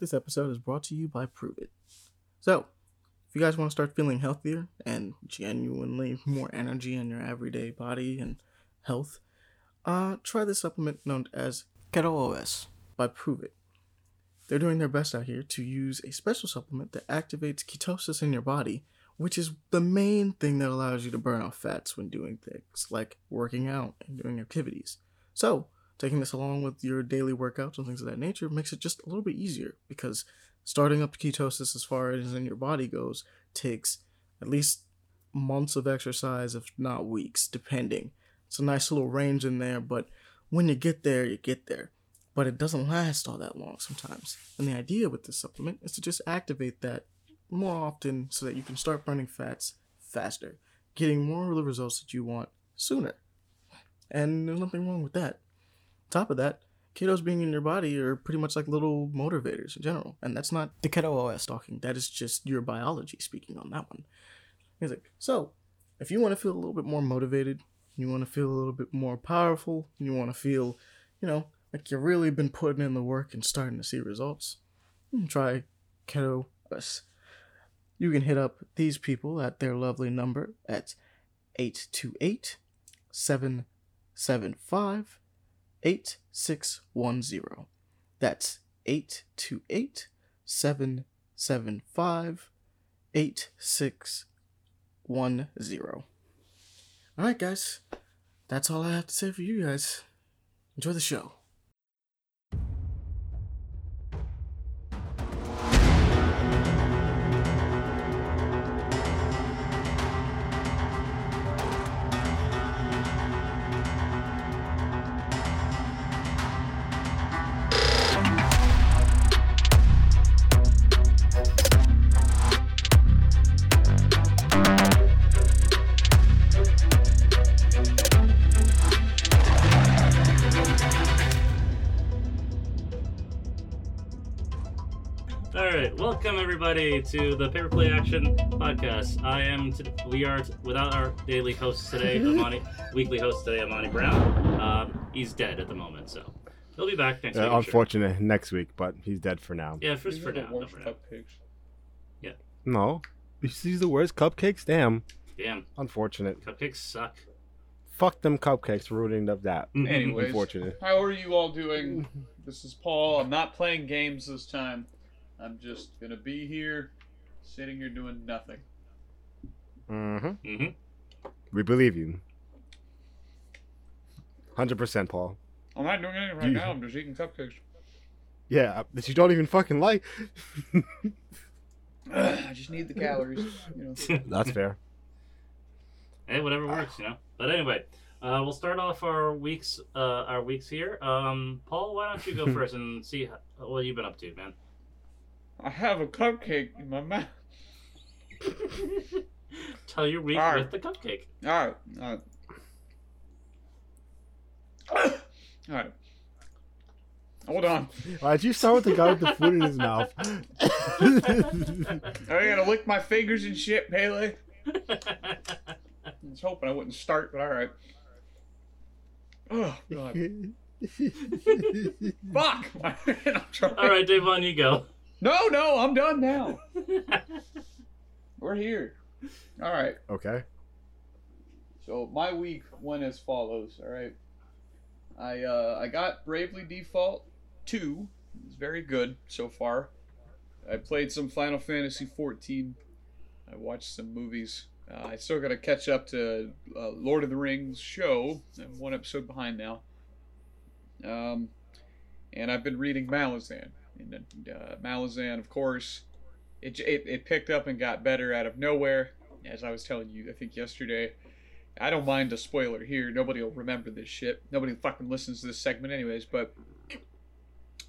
This episode is brought to you by Pruvit. So, if you guys want to start feeling healthier and genuinely more energy in your everyday body and health, uh, try the supplement known as Keto OS by Pruvit. They're doing their best out here to use a special supplement that activates ketosis in your body, which is the main thing that allows you to burn off fats when doing things like working out and doing activities. So, taking this along with your daily workouts and things of that nature makes it just a little bit easier because starting up ketosis as far as in your body goes takes at least months of exercise, if not weeks, depending. It's a nice little range in there, but when you get there, you get there. But it doesn't last all that long sometimes. And the idea with this supplement is to just activate that more often so that you can start burning fats faster, getting more of the results that you want sooner. And there's nothing wrong with that top of that, ketos being in your body are pretty much like little motivators in general. And that's not the keto OS talking. That is just your biology speaking on that one. He's like, so if you want to feel a little bit more motivated, you want to feel a little bit more powerful, you want to feel, you know, like you've really been putting in the work and starting to see results, hmm, try keto OS. You can hit up these people at their lovely number at 828 775 8610. That's 828 775 8610. All right, guys. That's all I have to say for you guys. Enjoy the show. Everybody to the Paper Play Action podcast. I am. T- we are t- without our daily host today, Amani, weekly host today, Amani Brown. Um, he's dead at the moment, so he'll be back next Uh, week. I'm sure. unfortunate next week, but he's dead for now. Yeah, for, for are the now. no, worst for now. cupcakes. No, these are the worst cupcakes. Damn, Damn, unfortunate. cupcakes suck. Fuck them cupcakes for ruining up that. Anyways, Unfortunate. how are you all doing? This is Paul. I'm not playing games this time. I'm just gonna be here, sitting here doing nothing. Mm-hmm. hmm We believe you. Hundred percent, Paul. I'm not doing anything right You- now. I'm just eating cupcakes. Yeah, that you don't even fucking like. I just need the calories. You know. That's fair. hey, whatever works, you know. But anyway, uh, we'll start off our weeks. Uh, our weeks here. Um, Paul, why don't you go first and see how, what you've been up to, man? I have a cupcake in my mouth. Tell your week All right. with the cupcake. All right. All right. All right. Hold on. Why'd you start with the guy with the food in his mouth? I gotta lick my fingers and shit, Pele. I was hoping I wouldn't start, but all right. Oh god. Fuck! I'm all right, Davon, you go. No, no, I'm done now. We're here. All right. okay. So my week went as follows. All right. I uh, I got Bravely Default two. It's very good so far. I played some Final Fantasy 14. I watched some movies. Uh, I still got to catch up to uh, Lord of the Rings show. I'm one episode behind now. Um, and I've been reading Malazan. And uh, Malazan, of course, it, it it picked up and got better out of nowhere. As I was telling you, I think yesterday. I don't mind a spoiler here. Nobody will remember this shit. Nobody fucking listens to this segment, anyways. But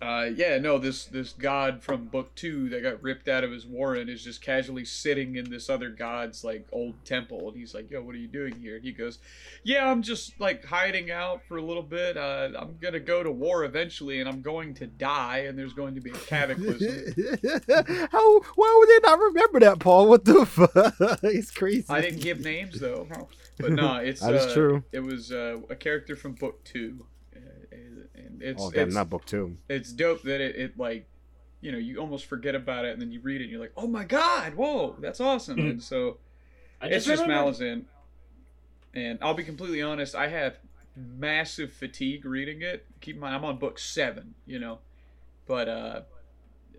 uh, yeah, no, this this god from book two that got ripped out of his warren is just casually sitting in this other god's like old temple, and he's like, "Yo, what are you doing here?" And he goes, "Yeah, I'm just like hiding out for a little bit. Uh, I'm gonna go to war eventually, and I'm going to die, and there's going to be a cataclysm." How? Why would they not remember that, Paul? What the fuck? He's crazy. I didn't give names though, but no, it's That is uh, true. It was uh, a character from book two, it's Oh, damn, it's, not book two. it's dope that it, it like you know you almost forget about it, and then you read it, and you're like, oh my god, whoa, that's awesome. Mhm. and so I it's just remembered- Malazan. And I'll be completely honest, I have massive fatigue reading it. Keep in mind, I'm on book seven, you know. But uh,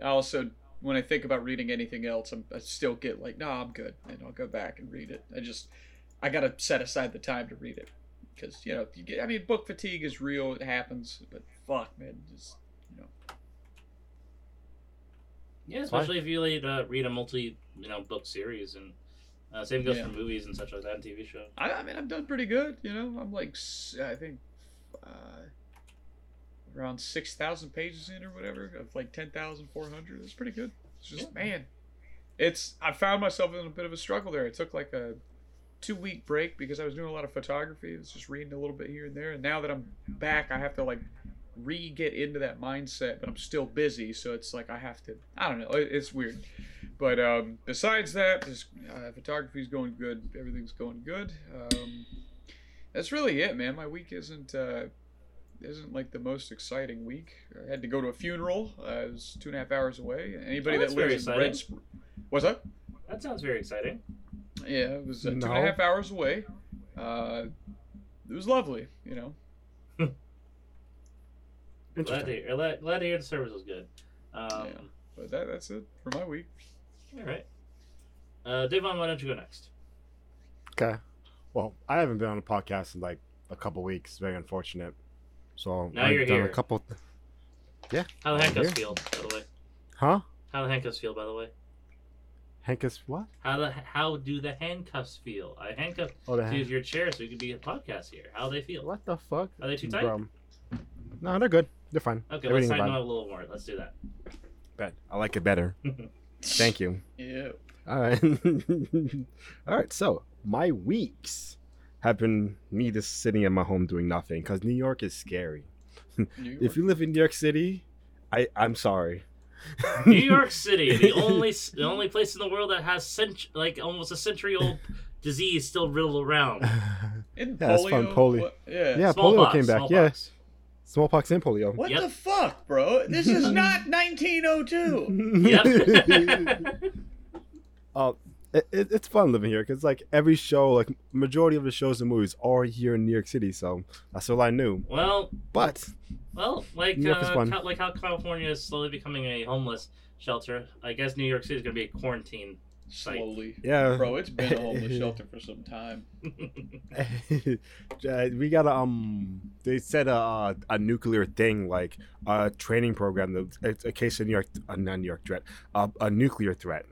I also, when I think about reading anything else, I'm, I still get like, no, I'm good. And I'll go back and read it. I just, I got to set aside the time to read it. Because, you know, you get, I mean, book fatigue is real. It happens. But fuck, man. Just, you know. Yeah, especially if you like, uh, read a multi, you know, book series, and uh, same goes Yeah. for movies and such like that, and TV show. I, I mean, I've done pretty good. You know, I'm like, I think, uh, around six thousand pages in or whatever of like ten thousand four hundred. That's pretty good. It's just man, it's I found myself in a bit of a struggle there. It took like a two week break because I was doing a lot of photography. I was just reading a little bit here and there, and now that I'm back, I have to like re get into that mindset, but I'm still busy, so it's like I have to. I don't know. It's weird. But um, besides that, just uh, photography's going good. Everything's going good. Um, that's really it, man. My week isn't uh, isn't like the most exciting week. I had to go to a funeral. Uh, it was two and a half hours away. Anybody Oh, that's that lives in Red exciting. Spr- What's that? That sounds very exciting. Yeah, it was uh, two and a No. half hours away. Uh, it was lovely, you know. Glad to Interesting. hear. Glad, glad to hear the service was good. Um, Yeah. But that, that's it for my week. All right. Uh, Devon, why don't you go next? Okay. Well, I haven't been on a podcast in like a couple weeks. Very unfortunate. So Now I've you're done here. a couple. Yeah. How the heck does feel, by the way? Huh? How the heck does feel, by the way? Hankus? What? How the how do the handcuffs feel? I handcuffed Oh, the to hand- your chair so you could be a podcast here. How do they feel? What the fuck? Are they too tight? Bro. No, they're good. They're fine. Okay, Everything's let's tighten them up a little more. Let's do that. Bet. I like it better. Thank you. Yeah. All right. All right. So my weeks have been me just sitting in my home doing nothing because New York is scary. New If you live in New York City, I I'm sorry. New York City, the only the only place in the world that has cent- like almost a century old disease still riddled around. In Yeah, it's fun, polio. polio. what- Yeah. Yeah, Smallpox, polio came back. smallpox. Smallpox and polio. What Yep. the fuck, bro? This is not 1902. Yep. Uh, it, it, it's fun living here because like every show, like majority of the shows and movies are here in New York City, so that's all I knew. well, But well, like New York is uh, fun. Like how California is slowly becoming a homeless shelter. I guess New York City is gonna be a quarantine. Slowly. yeah, Bro, it's been a homeless shelter for some time. Uh, we got a um. They said a a nuclear thing like a training program. that- It's a case of New York, uh, not New York threat, uh, a nuclear threat.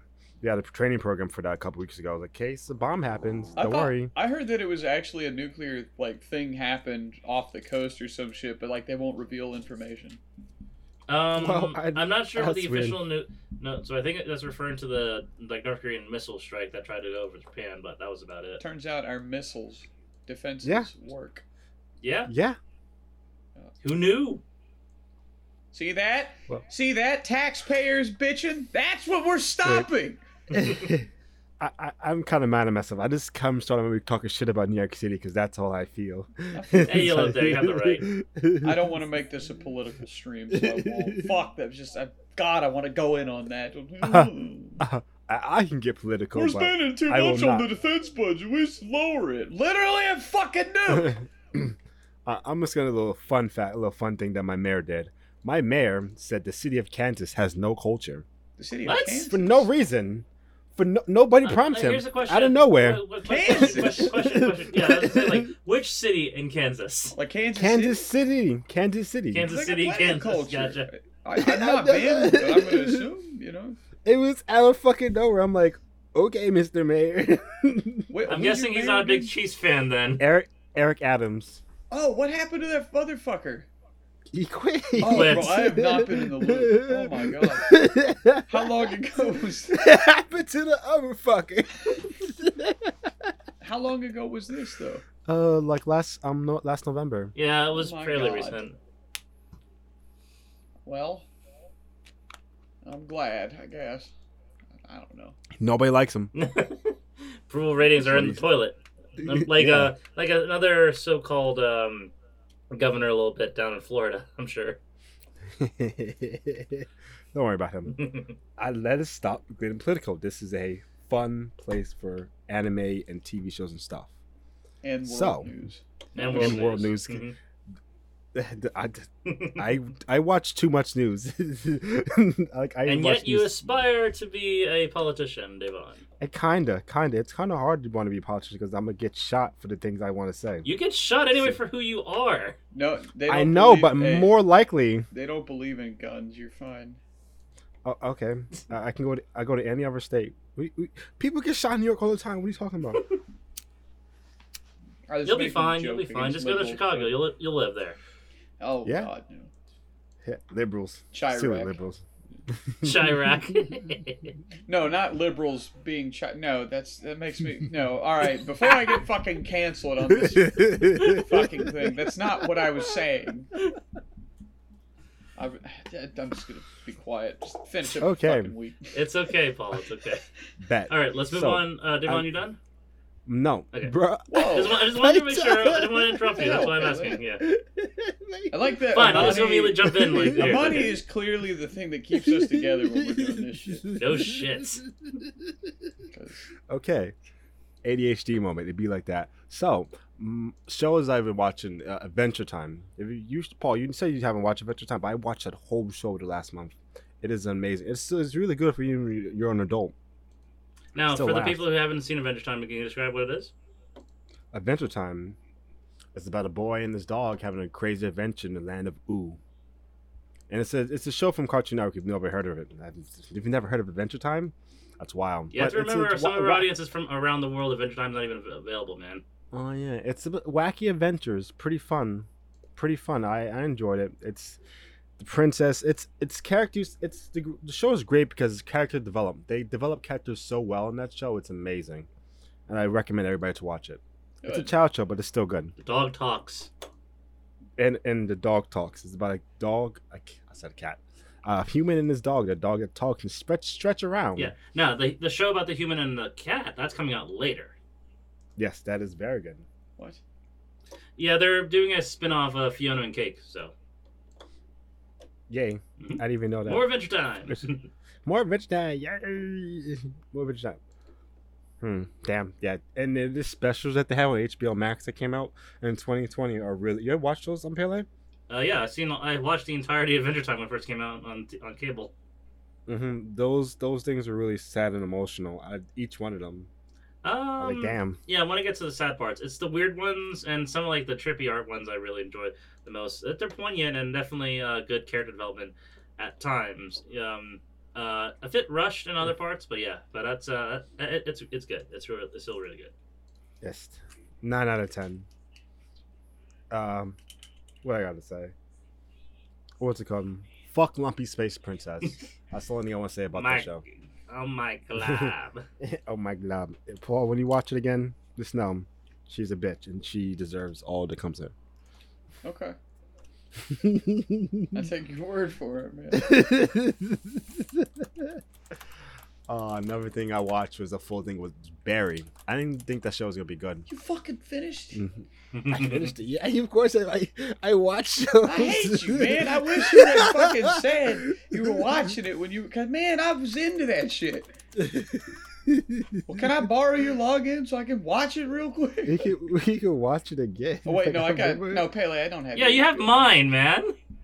We had a training program for that a couple weeks ago. was Like, case the bomb happens, don't thought- worry. I heard that it was actually a nuclear like thing happened off the coast or some shit, but like they won't reveal information. Um, Well, I- I'm not sure what the weird. official new. No, so I think that's referring to the like North Korean missile strike that tried to go over Japan, but that was about it. Turns out our missiles defenses Yeah. work. Yeah, Yeah, who knew? See that? Well- See that? Taxpayers bitching? That's what we're stopping. I, I I'm kind of mad at myself. I just come started maybe talking shit about New York City because that's all I feel. Hey, you live there, you have the right. I don't want to make this a political stream, so I won't. Fuck that. Just I, God, I want to go in on that. Mm. I, I can get political, We're spending too I much on not. the defense budget. We should lower it. Literally, I fucking knew. I- I'm just gonna a little fun fact, a little fun thing that my mayor did. My mayor said the city of Kansas has no culture The city What? of Kansas. for no reason. For no, nobody prompts uh, him here's a question. out of nowhere. What- what- Kansas. question, question, question. Yeah, I was gonna say, like which city in Kansas? Like Kansas. Kansas City. City, Kansas City. Kansas They got City, Kansas. culture. Gotcha. I, I'm not banned, but I'm gonna assume. You know. It was out of fucking nowhere. I'm like, okay, Mr. Mayor. Wait, I'm guessing he's not a big again? Chiefs fan then. Eric Eric Adams. Oh, what happened to that motherfucker? He quit. Oh, quit. bro, I have not been in the loop. Oh my god. god. How long ago was? What happened to the other fucker? How long ago was this though? uh, like last um no, last November. Yeah, it was Oh fairly God. recent. Well, I'm glad. I guess. I don't know. Nobody likes him. Approval ratings are in the toilet. Um, Like Yeah. uh, like another so-called um, governor a little bit down in Florida. I'm sure. Don't worry about him. I let us stop getting political. This is a fun place for anime and TV shows and stuff. And world So- news. and And world, world news. news. Mhm. I, I, I watch too much news. like I and yet you news- aspire to be a politician, Devon. I kinda, kinda. It's kind of hard to want to be a politician because I'm gonna get shot for the things I want to say. You get shot anyway for who you are. No, they don't I know, believe- but hey, more likely, They don't believe in guns. You're fine. oh, okay, I I can go. To, I go to any other state. We, we, people get shot in New York all the time. What are you talking about? You'll be fine. You'll be fine. Just go to Chicago. but- You'll you'll live there. Oh Yeah. God, no. Yeah, liberals, Chiraq. Silly liberals. Chiraq. No, not liberals being chi- No, that's that makes me no. All right, before I get fucking canceled on this fucking thing, that's not what I was saying. I, I'm just gonna be quiet. Just finish up Okay. the fucking week. it's okay, Paul. It's okay. Bet. All right, let's move So, on. Uh, Devon, I'm- you done? No, Okay. bro. I just, want, I just wanted to make sure. I didn't want to interrupt you. That's why I'm asking. Yeah. I like that. Fine. I'll just Amani- immediately jump in. Like, here, Amani okay. is clearly the thing that keeps us together when we're doing this shit. No shit. 'Cause- Okay. ADHD moment. It'd be like that. So, mm, shows I've been watching, uh, Adventure Time. If you used Paul, you said you haven't watched Adventure Time, but I watched that whole show the last month. It is amazing. It's it's really good for you. You're an adult. Now, Still for the people who haven't seen Adventure Time, can you describe what it is? Adventure Time is about a boy and his dog having a crazy adventure in the land of Ooo. And it's a it's a show from Cartoon Network. If you've never heard of it, if you've never heard of Adventure Time, that's wild. You have to But it's- remember it's some of our wa- audiences from around the world. Adventure Time's not even available, man. Oh yeah, it's a wacky adventures. Pretty fun, pretty fun. I, I enjoyed it. It's the princess. It's it's characters. It's the the show is great because it's character development. They develop characters so well in that show. It's amazing, and I recommend everybody to watch it. It's a Good. child show, but it's still good. The dog talks. And and the dog talks. It's about a dog. I, I said a cat. A human and his dog. The dog that talks and stretch stretch around. Yeah. Now, the the show about the human and the cat that's coming out later. Yes, that is very good. What? Yeah, they're doing a spin-off of Fionna and Cake. So Yay! Mhm. I didn't even know that. more Adventure Time. More Adventure Time, yay! More Adventure Time. Hmm. Damn. Yeah. And then the specials that they have on HBO Max that came out in 2020 are really. You ever watched those on Pele? uh, yeah, I seen. I watched the entirety of Adventure Time when it first came out on on cable. Mm-hmm. Those those things are really sad and emotional. I, each one of them. Um, like, damn. Yeah, when I get to the sad parts, it's the weird ones and some of like the trippy art ones I really enjoy the most. They're poignant and definitely uh, good character development at times. Um, uh, a bit rushed in other parts, but yeah, but that's uh, it, it's it's good. It's really it's still really good. Yes. Nine out of ten. Um, what I gotta say? What's it called? Fuck Lumpy Space Princess. That's the only thing I want to say about my, that show. Oh my god. oh my god, Paul! When you watch it again, just know she's a bitch and she deserves all that comes in. Okay. I take your word for it, man. uh, another thing I watched was a full thing with Barry. I didn't think that show was gonna be good. You fucking finished? I finished it. Yeah, of course I I, I watched. Shows. I hate you, man. I wish you had fucking said you were watching it when you. Cause man, I was into that shit. Well, can I borrow your login so I can watch it real we quick? can we can watch it again. Oh wait, no, I got Remember? no Pele. I don't have. yeah, your you have mine, man.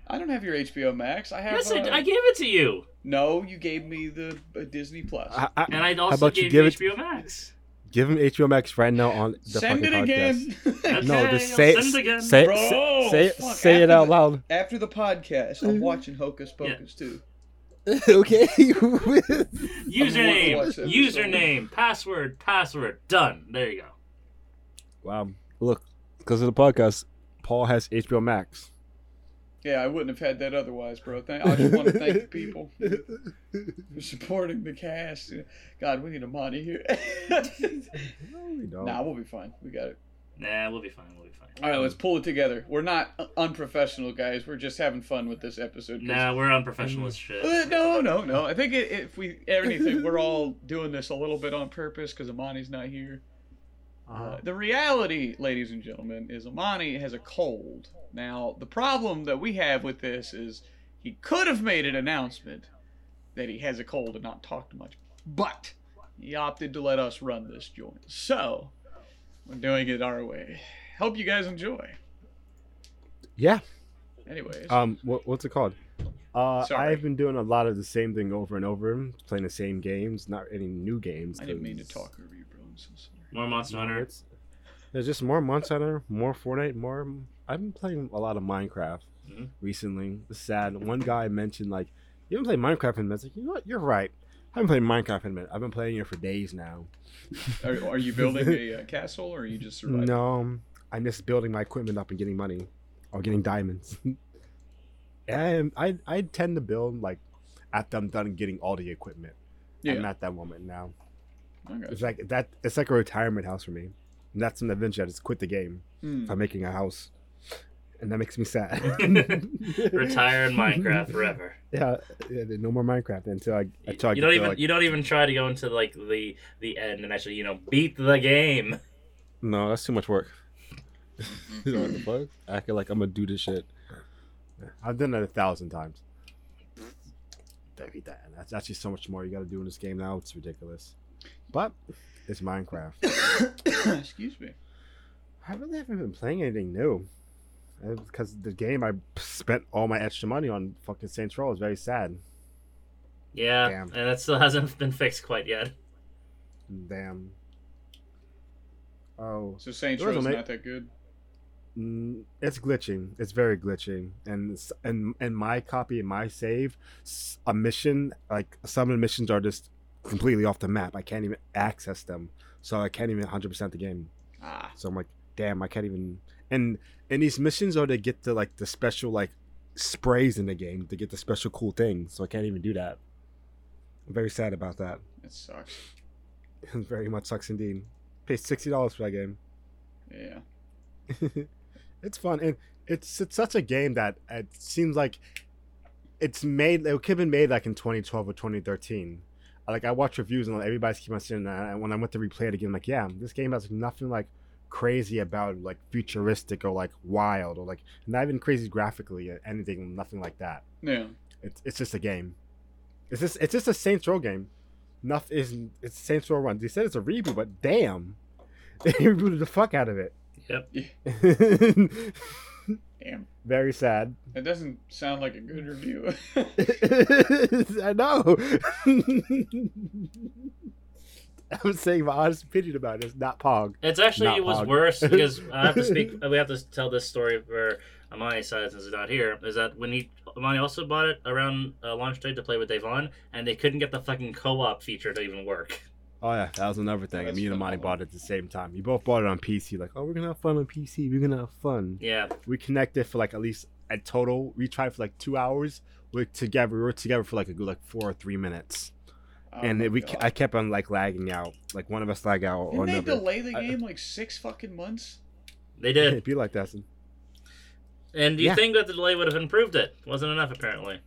I don't have your HBO Max. I have. Yes, I, uh, I gave it to you, No, you gave me the uh, Disney Plus. I, I, and I how also about you gave give you it? HBO Max. Give him HBO Max right now on the Send fucking it podcast. again. No, just I'll say send it again. say Bro, say say, fuck, say it out the- loud. After the podcast, I'm watching Hocus Pocus too. okay. Username, username, password, password. Done. There you go. wow. Look, because of the podcast, Paul has HBO Max. Yeah, I wouldn't have had that otherwise, bro. Thank, I just want to thank the people for supporting the cast. God, we need a money here. No, we don't. nah, we'll be fine. We got it. Nah, we'll be fine. We'll be fine. All right, let's pull it together. We're not unprofessional, guys. We're just having fun with this episode. Nah, we're unprofessional as shit. Uh, no, no, no. I think it, if we anything, we're all doing this a little bit on purpose because Amani's not here. Uh, the reality, ladies and gentlemen, is Amani has a cold. Now, the problem that we have with this is he could have made an announcement, that he has a cold and not talked much. But he opted to let us run this joint. So we're doing it our way. Hope you guys enjoy. Yeah. Anyways, Um, what, what's it called? Uh, Sorry. I've been doing a lot of the same thing over and over, playing the same games, not any new games. I didn't mean to talk over you, bro. I'm so sorry. More Monster you know, Hunter. It's, there's just more Monster Hunter, more Fortnite, more. I've been playing a lot of Minecraft Mhm. recently. It's sad. One guy mentioned like, "You haven't played Minecraft in a minute." Like, you know what? You're right. I haven't played Minecraft in a minute. I've been playing it for days now. Are, are you building a uh, castle or are you just surviving? No, I'm just building my equipment up and getting money, or getting diamonds. and I I tend to build like after I'm done getting all the equipment. I'm Yeah. at that moment now. Okay. It's like that. It's like a retirement house for me. And that's an adventure. I just quit the game if I'm making a house, and that makes me sad. Retire in Minecraft forever. Yeah, yeah, no more Minecraft until I until I You get don't to, even like- you don't even try to go into like the the end and actually you know beat the game. No, that's too much work. You what the fuck? Acting like I'm gonna do this shit. I've done it a thousand times. Maybe that. That's actually so much more you got to do in this game now. It's ridiculous. But it's Minecraft. Excuse me. I really haven't been playing anything new. Because the game I spent all my extra money on fucking Saints Row is very sad. Yeah, Damn. and that still hasn't been fixed quite yet. Damn. Oh, So Saints It was Row's ama- not that good. Mm, it's glitching. It's very glitching, and and and my copy and my save, s- a mission like some of the missions are just completely off the map. I can't even access them, so I can't even 100 percent the game. Ah. So I'm like, damn, I can't even. And and these missions are to get the like the special like sprays in the game to get the special cool things. So I can't even do that. I'm very sad about that. It sucks. It very much sucks indeed. Paid sixty dollars for that game. Yeah. it's fun and it's it's such a game that it seems like it's made it could have been made like in 2012 or 2013 like i watch reviews and everybody's keep on saying that and when i went to replay it again I'm like yeah this game has nothing like crazy about like futuristic or like wild or like not even crazy graphically or anything nothing like that Yeah. it's, it's just a game it's just it's just a saints row game nothing is it's saints row run they said it's a reboot but damn they rebooted the fuck out of it Yep. Damn. Very sad. That doesn't sound like a good review. I know. I'm saying my honest opinion about it. It's not Pog. It's actually Not it was Pog. worse because I have to speak. We have to tell this story where Amani's side since he's not here. Is that when he Amani also bought it around uh, launch day to play with Devon, and they couldn't get the fucking co-op feature to even work. Oh yeah, that was another thing. That's Me and Amani bought it at the same time. You both bought it on PC. Like, oh, we're gonna have fun on PC. We're gonna have fun. Yeah, We connected for like at least at total. We tried for like two hours. We're together. We were together for like a good like four or three minutes, Oh and it, we God. I kept on like lagging out. Like one of us lag out or Didn't they another. delay the I- game like six fucking months? they did. It'd be like that. And do you Yeah. think that the delay would have improved it? Wasn't enough apparently.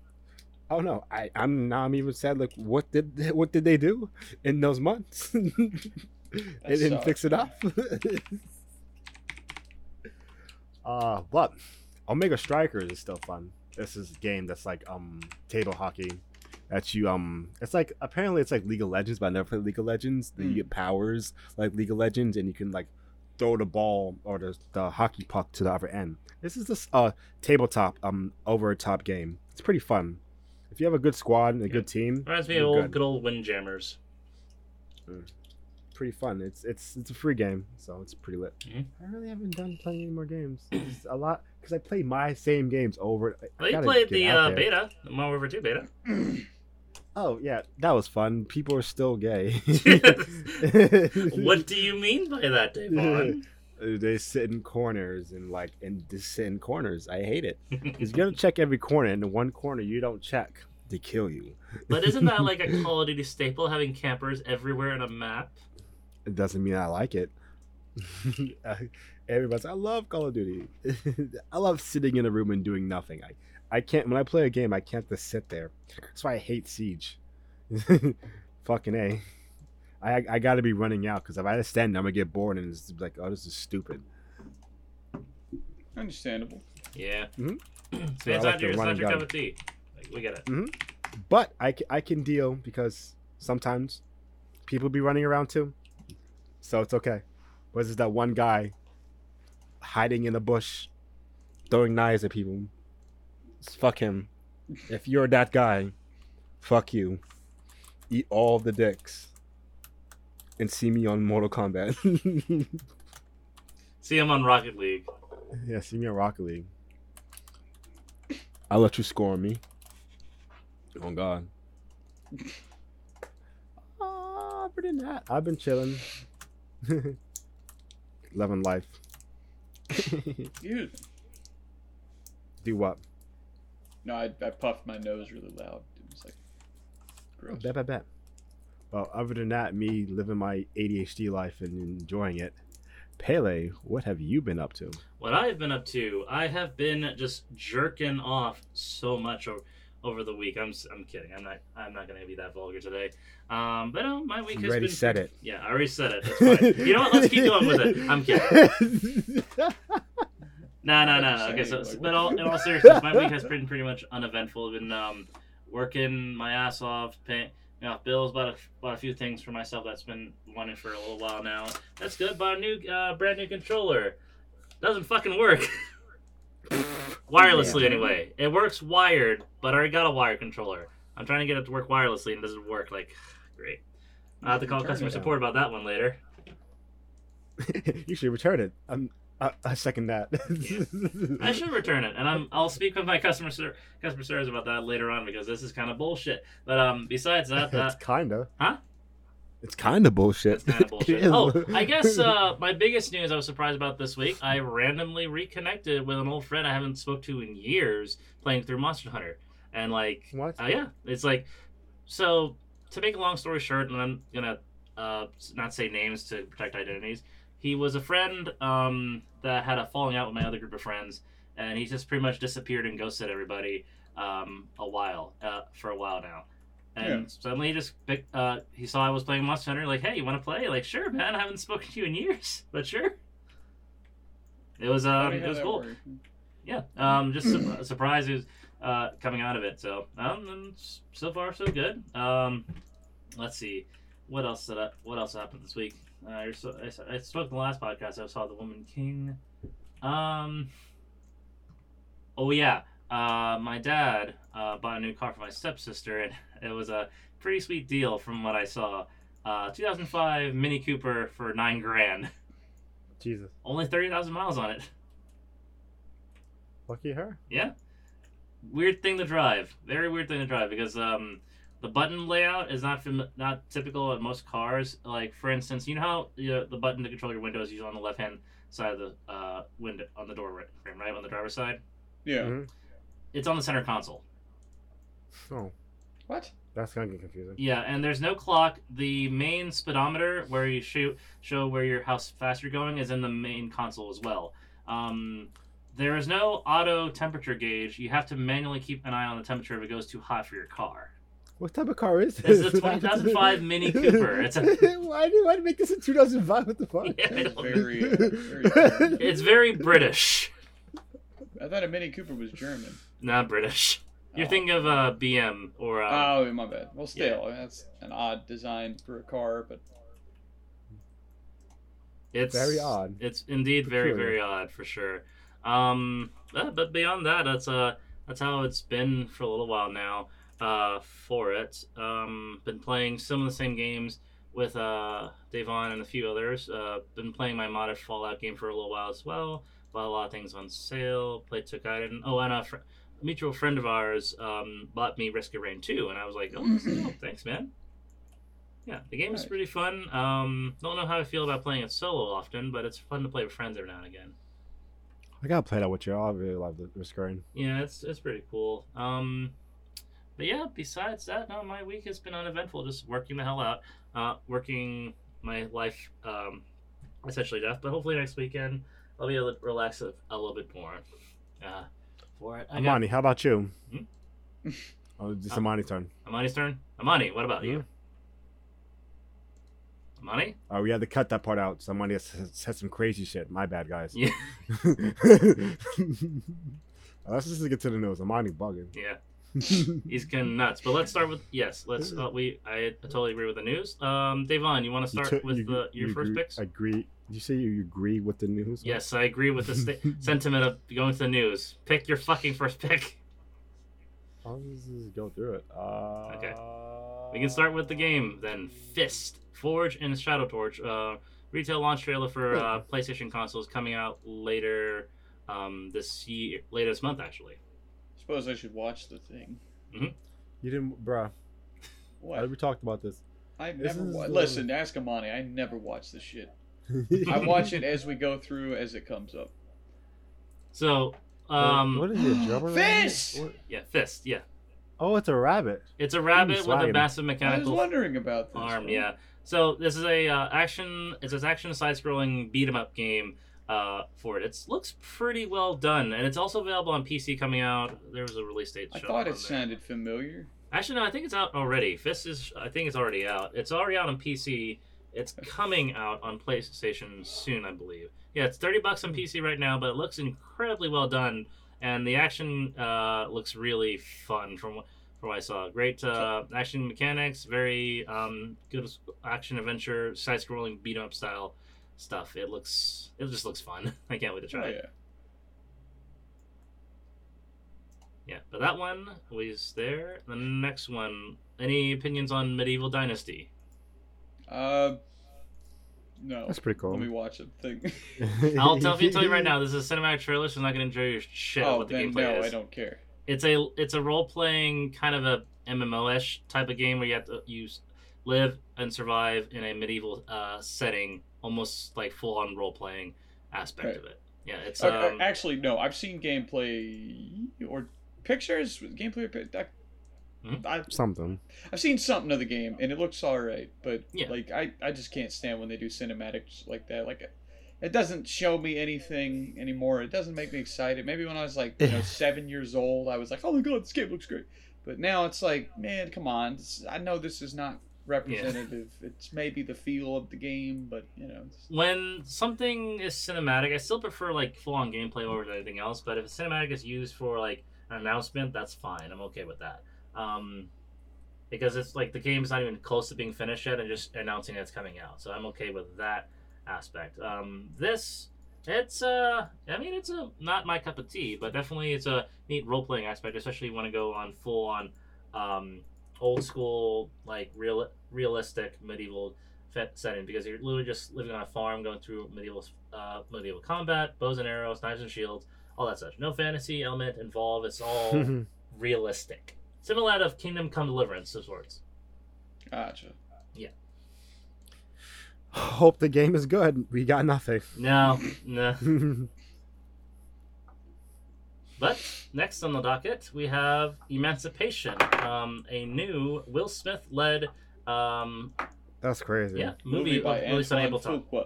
Oh no, I I'm now I'm even sad. Like, what did what did they do in those months? they didn't sucks, fix it up. uh, but Omega Strikers is still fun. This is a game that's like um table hockey. That you um, it's like apparently it's like League of Legends, but I never played League of Legends. Then you get powers like League of Legends, and you can like throw the ball or the, the hockey puck to the other end. This is this uh tabletop um over top game. It's pretty fun. If you have a good squad and a Yeah. good team, Reminds me of old good. good old Windjammers. pretty fun. It's it's it's a free game, so it's pretty lit. Mhm. I really haven't done playing any more games. It's a lot because I play my same games over. I- I Well, you played the uh, beta, the Modern Warfare 2 beta. Oh yeah, that was fun. People are still gay. what do you mean by that, Devon? They sit in corners and like and just sit in corners. I hate it because you gotta check every corner, and the one corner you don't check, they kill you. but isn't that like a Call of Duty staple, having campers everywhere in a map? It doesn't mean I like it. Everybody's, I love Call of Duty. I love sitting in a room and doing nothing. I, I can't when I play a game. I can't just sit there. That's why I hate Siege. Fucking a. I I got to be running out because if I just stand, there, I'm gonna get bored and it's like, oh, this is stupid. Understandable. Yeah. Mm-hmm. So So I it's like not your, it's run not your gun. cup of tea. Like, we get it. but I, I can deal because sometimes people be running around too, so it's okay. But there's that one guy hiding in a bush, throwing knives at people. Just fuck him. If you're that guy, fuck you. Eat all the dicks. And see me on Mortal Kombat. See him on Rocket League. yeah, see me on Rocket League. I'll let you score on me. Oh God. Uh, other than that, I've been chilling. Loving life. Dude, Do what? No, I, I puffed my nose really loud. It was like Oh, gross. bet, bet, bet. Well, other than that, me living my ADHD life and enjoying it. Pele, what have you been up to? What I've been up to, I have been just jerking off so much over, over the week. I'm s- I'm kidding. I'm not I'm not gonna be that vulgar today. Um, but uh, my week You has already been. said it. Yeah, I already said it. That's fine. you know what? Let's keep going with it. I'm kidding. No, no, no, no. Okay, so, like, but all, in all seriousness, my week has been pretty much uneventful. I've been um, working my ass off, paying you know, bills, bought a, bought a few things for myself that's been wanting for a little while now. That's good. Bought a new, uh, brand new controller. Doesn't fucking work. Wirelessly, Yeah. anyway. It works wired, but I already got a wired controller. I'm trying to get it to work wirelessly and it doesn't work. Like, great. I'll have to call customer support about that one later. you should return it. I'm, I, I second that. I should return it, and I'm I'll speak with my customer ser- customer service about that later on because this is kind of bullshit. But um, besides that, it's kinda. Huh? It's kinda bullshit. it's kind of bullshit. Oh, I guess uh, my biggest news I was surprised about this week. I randomly reconnected with an old friend I haven't spoke to in years, playing through Monster Hunter, and like, What? uh, yeah, it's like, so to make a long story short, and I'm gonna uh, not say names to protect identities. He was a friend um, that had a falling out with my other group of friends, and he just pretty much disappeared and ghosted everybody um, a while uh, for a while now. And Yeah. suddenly he just picked, uh, he saw I was playing Monster Hunter, like, hey, you want to play? Like, sure, man. I haven't spoken to you in years, but sure. It was um, it was cool. worked. Yeah, um, just su- a surprise who's uh, coming out of it. So, um, and so far so good. Um, let's see, what else did I, what else happened this week? Uh, I, so, I, I spoke in the last podcast. I saw the Woman King. Um, oh yeah, uh, my dad uh, bought a new car for my stepsister, and it was a pretty sweet deal from what I saw. Uh, 2005 Mini Cooper for nine grand. Jesus. Only 30,000 miles on it. Lucky her. Yeah. Weird thing to drive. Very weird thing to drive because um, the button layout is not fam- not typical of most cars. Like for instance, you know how you know, the button to control your window is usually on the left hand side of the uh, window on the door frame, right on the driver's side. Yeah. Mhm. It's on the center console. Oh, What? that's gonna get confusing. Yeah, and there's no clock. The main speedometer, where you show show where your how fast you're going, is in the main console as well. Um, there is no auto temperature gauge. You have to manually keep an eye on the temperature if it goes too hot for your car. What type of car is this? This is a 2005 Mini Cooper. It's a- why did why did make this in 2005? What the fuck? Yeah, I. Very, uh, very It's very British, I thought a Mini Cooper was German. not British. You're Oh. thinking of uh, BM or uh, Oh, my bad. Well, still, that's an odd design for a car, but It's Very odd. It's indeed very Peculiar. very odd for sure. Um, uh, but beyond that, that's uh that's how it's been for a little while now. Uh, for it, um, been playing some of the same games with uh Devon and a few others. Uh, been playing my modded Fallout game for a little while as well. Bought a lot of things on sale. Played Took Gaiden. Oh, and a, fr- a mutual friend of ours um bought me Risk of Rain 2, and I was like, oh, this is dope. thanks, man. Yeah, the game is Nice. pretty fun. Um, don't know how I feel about playing it solo often, but it's fun to play with friends every now and again. I gotta play that with you. I really love the, the Rain. Yeah, it's it's pretty cool. Um, but yeah, besides that, no, my week has been uneventful. Just working the hell out, uh, working my life, um, essentially death. But hopefully next weekend I'll be able to relax a, a little bit more. Uh, for it. I got Amani, how about you? Hmm? Oh, it's Uh, Amani's turn. Amani's turn. Amani, what about you? Amani? Oh, we had to cut that part out. Somebody has said some crazy shit. My bad, guys. Yeah. Let's just get to the news. Amani bugging. Yeah. He's going nuts. But let's start with yes. Let's. Uh, we I totally agree with the news. Um, Devon, you want to You start with you- the your you first agree, picks? I agree? Did you say you agree with the news? Yes, I agree with the sta- sentiment of going to the news. Pick your fucking first pick. I'll just go through it. Uh, Okay. We can start with the game then. Fist, Forged in Shadow Torch. Uh, retail launch trailer for uh, PlayStation consoles coming out later um, this year, later this month actually. Suppose I should watch the thing. You didn't, bruh. What? We talked about this. I This never is wa- listen. Ask Amani. I never watch this shit. I watch it as we go through as it comes up. So, um, what is it, drummer? man? Fist! What- yeah, Fist, yeah. Oh, it's a rabbit. It's a rabbit with a swagging. massive I was mechanical wondering about this. arm. man. Yeah. So this is a uh, action. It's an action side-scrolling beat 'em up game uh, for it. It looks pretty well done, and it's also available on PC coming out. There was a release date. I thought it sounded familiar. Actually, no. I think it's out already. Fist is. I think it's already out. It's already out on PC. It's coming out on PlayStation soon, I believe. Yeah, it's thirty bucks on PC right now, but it looks incredibly well done, and the action uh, looks really fun from what from what I saw. Great uh, action mechanics, very um, good action adventure, side-scrolling beat 'em up style stuff. It looks. It just looks fun. I can't wait to try Oh, it. yeah. Yeah, but that one was there. The next one. Any opinions on Medieval Dynasty? Uh, no. That's pretty cool. Let me watch it. thing. I'll tell you, tell you right now. This is a cinematic trailer, so I'm not gonna enjoy your shit of oh, what the then gameplay no, is. I don't care. It's a it's a role playing kind of a MMO-ish type of game where you have to use live and survive in a medieval uh, setting, almost like full on role playing aspect Right. of it. Yeah, it's Uh, um, actually, no. I've seen gameplay or pictures. Gameplay. or pic- I, Mhm. I, Something. I've seen something of the game, and it looks all right. But Yeah. like, I, I just can't stand when they do cinematics like that. Like, it doesn't show me anything anymore. It doesn't make me excited. Maybe when I was like, you know, seven years old, I was like, oh my god, this game looks great. But now it's like, man, come on. I know this is not representative. It's maybe the feel of the game, but you know. When something is cinematic, I still prefer like full on gameplay over anything else. But if a cinematic is used for like an announcement, that's fine. I'm okay with that. Um, because it's like the game's not even close to being finished yet, and just announcing it's coming out. So I'm okay with that aspect. Um, this, it's uh, I mean, it's a not my cup of tea, but definitely it's a neat role playing aspect, especially when you go on full on, um, old school like real realistic medieval setting because you're literally just living on a farm going through medieval uh, medieval combat, bows and arrows, knives and shields, all that such. No fantasy element involved. It's all realistic. Similar out of Kingdom Come Deliverance of sorts. gotcha. Yeah. Hope the game is good. We got nothing. No, no. But next on the docket, we have Emancipation, um, a new Will Smith led um, That's crazy. yeah, movie, released on Antoine Ableton. Fuqua.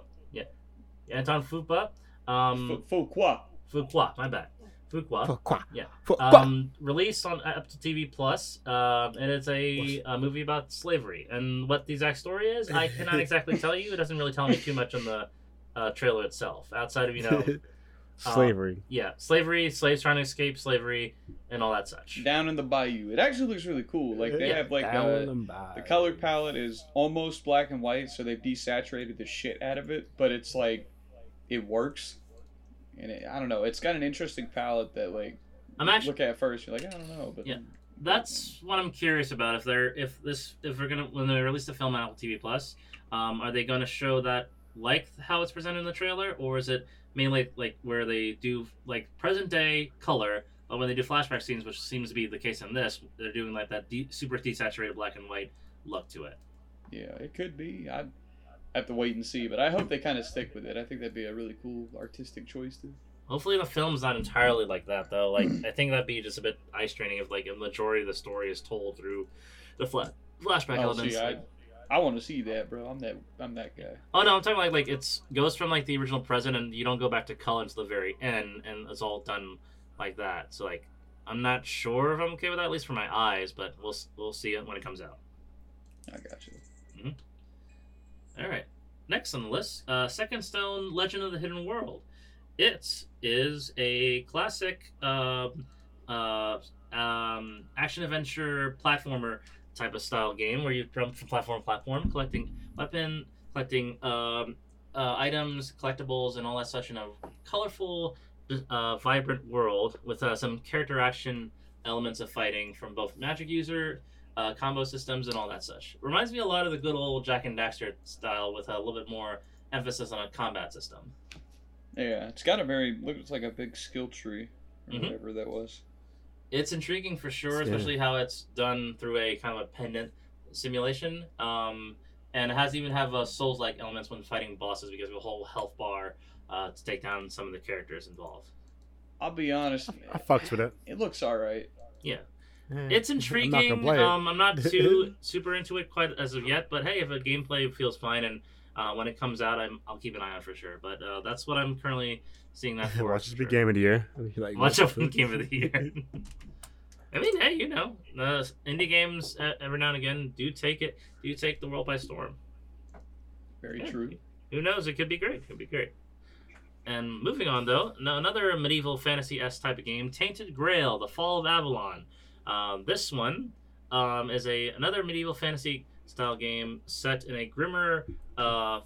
Anton Fuqua. Um, Fu- Fuqua. Fuqua, my bad. Fuqua. Fuqua. Yeah. Fuqua. Um, released on Apple TV Plus, um, and it's a, a movie about slavery. And what the exact story is, I cannot exactly tell you. It doesn't really tell me too much on the uh, trailer itself, outside of you know, Slavery. yeah, slavery, slaves trying to escape slavery, and all that such. Down in the bayou. It actually looks really cool. Like they Yeah. have like Down uh, and the color palette is almost black and white, so they've desaturated the shit out of it. But it's like it works, and it, I don't know. It's got an interesting palette that like I'm actually look at first. You're like I don't know, but Yeah. that's what I'm curious about. If they're if this if we're gonna when they release the film on Apple TV Plus, um, are they gonna show that like how it's presented in the trailer, or is it mainly like where they do like present day color, but when they do flashback scenes, which seems to be the case in this, they're doing like that de- super desaturated black and white look to it. yeah, it could be. I have to wait and see, but I hope they kind of stick with it. I think that'd be a really cool artistic choice too. Hopefully the film's not entirely like that though. Like I think that'd be just a bit eye straining if like a majority of the story is told through the fla- flashback Oh, elements. see, I, I want to see that, bro. I'm that. I'm that guy. Oh no, I'm talking like like it's goes from like the original present and you don't go back to color until the very end and it's all done like that. So like I'm not sure if I'm okay with that at least for my eyes, but we'll we'll see it when it comes out. I got you. All right. Next on the list, uh, Second Stone: Legend of the Hidden World. It is a classic um, uh, um, action adventure platformer type of style game where you jump from platform to platform, collecting weapon, collecting um, uh, items, collectibles, and all that such in a colorful, uh, vibrant world with uh, some character action elements of fighting from both magic user, uh, combo systems, and all that such. Reminds me a lot of the good old Jak and Daxter style with a little bit more emphasis on a combat system. Yeah, it's got a very looks like a big skill tree or Mhm. whatever that was. It's intriguing for sure, Yeah. especially how it's done through a kind of a pendant simulation. Um, and it has even have uh, Souls-like elements when fighting bosses because of a whole health bar uh, to take down some of the characters involved. I'll be honest, I fucks with it. it looks all right. Eh, It's I'm not intriguing. gonna play it. um, I'm not too super into it quite as of yet, but hey, if a gameplay feels fine and uh, when it comes out, I'm, I'll keep an eye out for sure. But uh, that's what I'm currently seeing that for. Watch this for be game of the year. Like, Watch out for game of the year. I mean, hey, you know, the indie games uh, every now and again do take it, do take the world by storm. Very Yeah. true. Who knows? It could be great. It could be great. And moving on, though, no- another medieval fantasy s type of game, Tainted Grail: The Fall of Avalon. Um, this one um, is a another medieval fantasy style game set in a grimmer uh,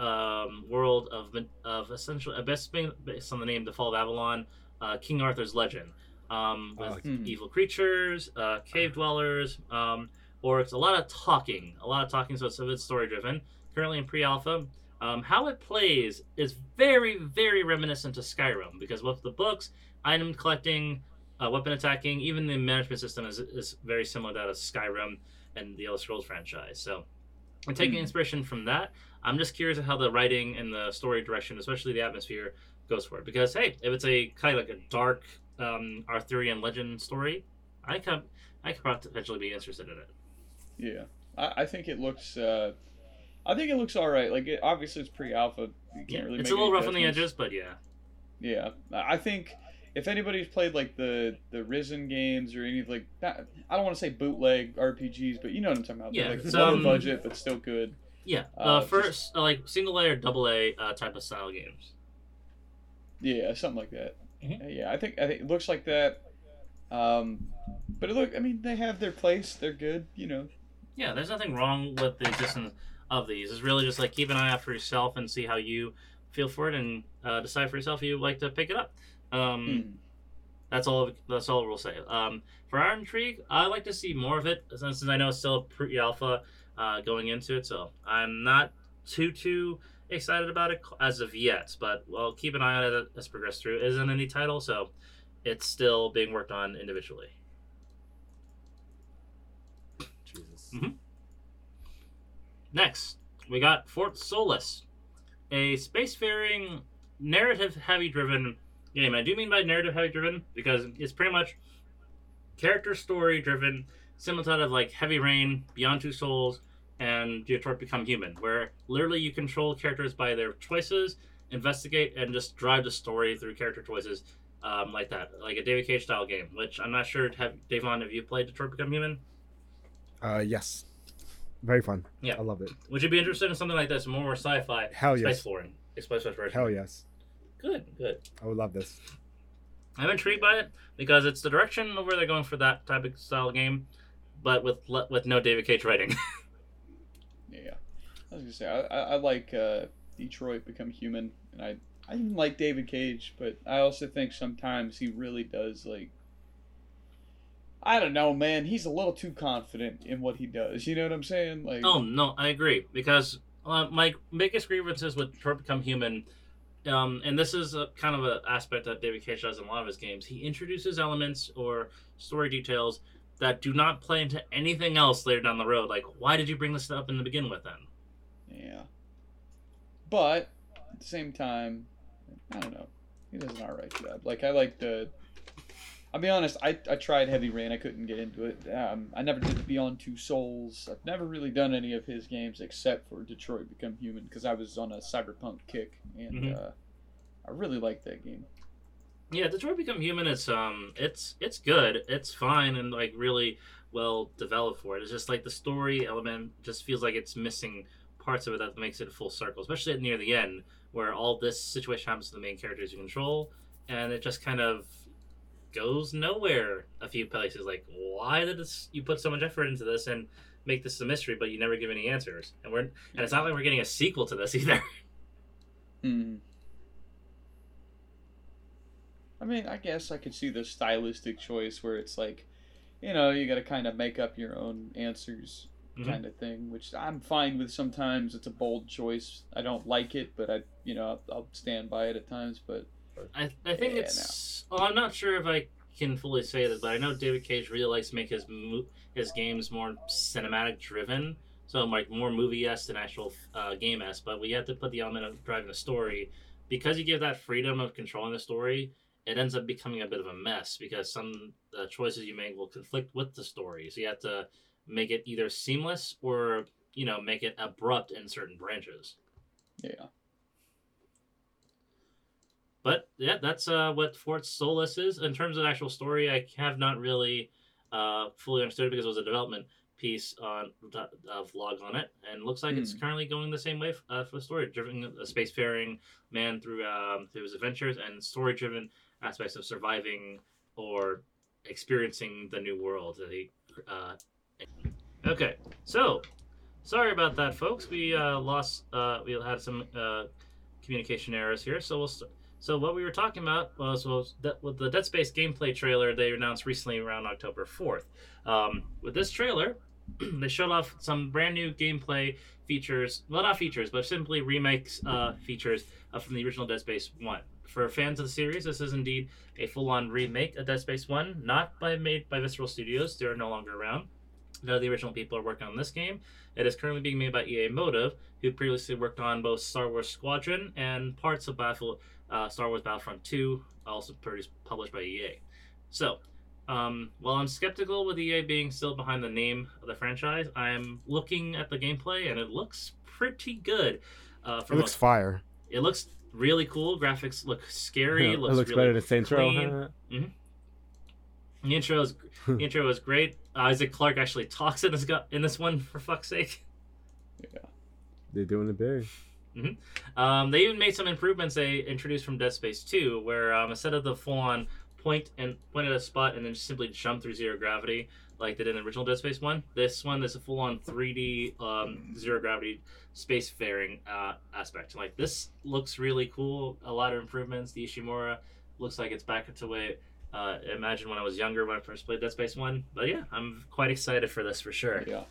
um, world of of essentially uh, best based on the name, The Fall of Avalon, uh, King Arthur's legend, um, with Oh, evil creatures, uh, cave dwellers, um, orcs. A lot of talking, a lot of talking. So it's a bit story driven. Currently in pre-alpha. Um, how it plays is very, very reminiscent to Skyrim because with the books, item collecting, uh, weapon attacking, even the management system is, is very similar to that of Skyrim and the Elder Scrolls franchise. So I'm taking Hmm. inspiration from that. I'm just curious how the writing and the story direction, especially the atmosphere, goes for it. Because hey, if it's a kind of like a dark um, Arthurian legend story, I could I could potentially be interested in it. Yeah, I, I think it looks. Uh, I think it looks all right. Like, it, obviously, it's pre-alpha. You can't Yeah, really. it's a little rough on the edges, but yeah. Yeah, I think if anybody's played like the the Risen games or any like that, I don't want to say bootleg RPGs, but you know what I'm talking about. They're, Yeah, like it's, lower um, budget but still good. Yeah, Uh, uh, just- first uh, like single A or double A uh, type of style games. Yeah, something like that. Mhm. Uh, Yeah, I think I think it looks like that. Um, but it look, I mean, they have their place. They're good. You know. Yeah, there's nothing wrong with the existence of these. It's really just like keep an eye out for yourself and see how you feel for it, and uh, decide for yourself if you like to pick it up. Um, Hmm. That's all. That's all we'll say. Um, for our intrigue, I like to see more of it since I know it's still pre-alpha uh, going into it. So I'm not too too excited about it as of yet. But we'll keep an eye on it as progress through. It is an indie title, so it's still being worked on individually. Jesus. Mhm. Next, we got Fort Solis, a spacefaring, narrative-heavy driven game. I do mean by narrative-heavy driven because it's pretty much character story driven, similar to that of like Heavy Rain, Beyond Two Souls, and Detroit Become Human, where literally you control characters by their choices, investigate, and just drive the story through character choices. Um, like that, like a David Cage style game, which I'm not sure. Have Davon, have you played Detroit Become Human? Uh, yes. Very fun. Yeah. I love it. Would you be interested in something like this, more sci-fi, Hell spacefaring, space exploration? Hell yes. Good, good. I would love this. I'm intrigued by it because it's the direction of where they're going for that type of style game, but with with no David Cage writing. Yeah, I was gonna say I, I, I like uh, Detroit Become Human, and I I even like David Cage, but I also think sometimes he really does like. I don't know, man. He's a little too confident in what he does. You know what I'm saying? Like, oh no, I agree because uh, my biggest grievances with Detroit Become Human. Um, and this is a kind of an aspect that David Cage does in a lot of his games. He introduces elements or story details that do not play into anything else later down the road. Like, why did you bring this up in the begin with then? yeah. But at the same time, I don't know. He does an alright job. Like I like the. I'll be honest. I, I tried Heavy Rain. I couldn't get into it. Um, I never did the Beyond Two Souls. I've never really done any of his games except for Detroit Become Human because I was on a cyberpunk kick and Mhm. uh, I really liked that game. Yeah, Detroit Become Human. It's um, it's it's good. It's fine and like really well developed for it. It's just like the story element just feels like it's missing parts of it that makes it a full circle, especially near the end where all this situation happens to the main characters you control, and it just kind of goes nowhere a few places. Like, why did this, you put so much effort into this and make this a mystery, but you never give any answers? And we're and it's not like we're getting a sequel to this either. Hmm. I mean, I guess I could see the stylistic choice where it's like, you know, you got to kind of make up your own answers, Mhm. kind of thing, which I'm fine with. Sometimes it's a bold choice. I don't like it, but I, you know, I'll, I'll stand by it at times. But I, I think Yeah, it's. Well, I'm not sure if I can fully say this, but I know David Cage really likes to make his mo- his games more cinematic driven, so like more movie esque than actual uh, game esque. But we have to put the element of driving the story because you give that freedom of controlling the story. It ends up becoming a bit of a mess because some uh, choices you make will conflict with the story. So you have to make it either seamless or you know make it abrupt in certain branches. yeah, But yeah, that's uh, what Fort Solis is. In terms of actual story, I have not really uh, fully understood it because it was a development piece on a vlog on it, and looks like it's Hmm. currently going the same way uh, for the story, driven a spacefaring man through um, through his adventures and story-driven aspects of surviving or experiencing the new world. Uh... Okay, so sorry about that, folks. We uh, lost. Uh, we had some uh, communication errors here, so we'll. St- so what we were talking about was, was that with the Dead Space gameplay trailer they announced recently around October 4th. Um, with this trailer, they showed off some brand new gameplay features. Well, not features, but simply remakes uh, features uh, from the original Dead Space 1. For fans of the series, this is indeed a full-on remake of Dead Space 1, not by made by Visceral Studios. They're no longer around. None of the original people are working on this game. It is currently being made by EA Motive, who previously worked on both Star Wars Squadron and parts of Battlefield uh, Star Wars Battlefront 2, also produced published by EA. So, um, while I'm skeptical with EA being still behind the name of the franchise, I'm looking at the gameplay and it looks pretty good. Uh, It looks a- fire. it looks really cool. Graphics look scary. Yeah, looks, it looks really better than Saints Row. huh? The intro is the intro is great. Uh, Isaac Clarke actually talks in this in this one for fuck's sake. Yeah, they're doing it big. Um, they even made some improvements they introduced from Dead Space 2, where um, instead of the full-on point and point at a spot and then just simply jump through zero gravity like they did in the original Dead Space 1, this one is a full-on 3D um, zero gravity spacefaring uh, aspect. Like this looks really cool. A lot of improvements. The Ishimura looks like it's back to way. Uh, imagine when I was younger when I first played Dead Space One, but yeah, I'm quite excited for this for sure. yeah.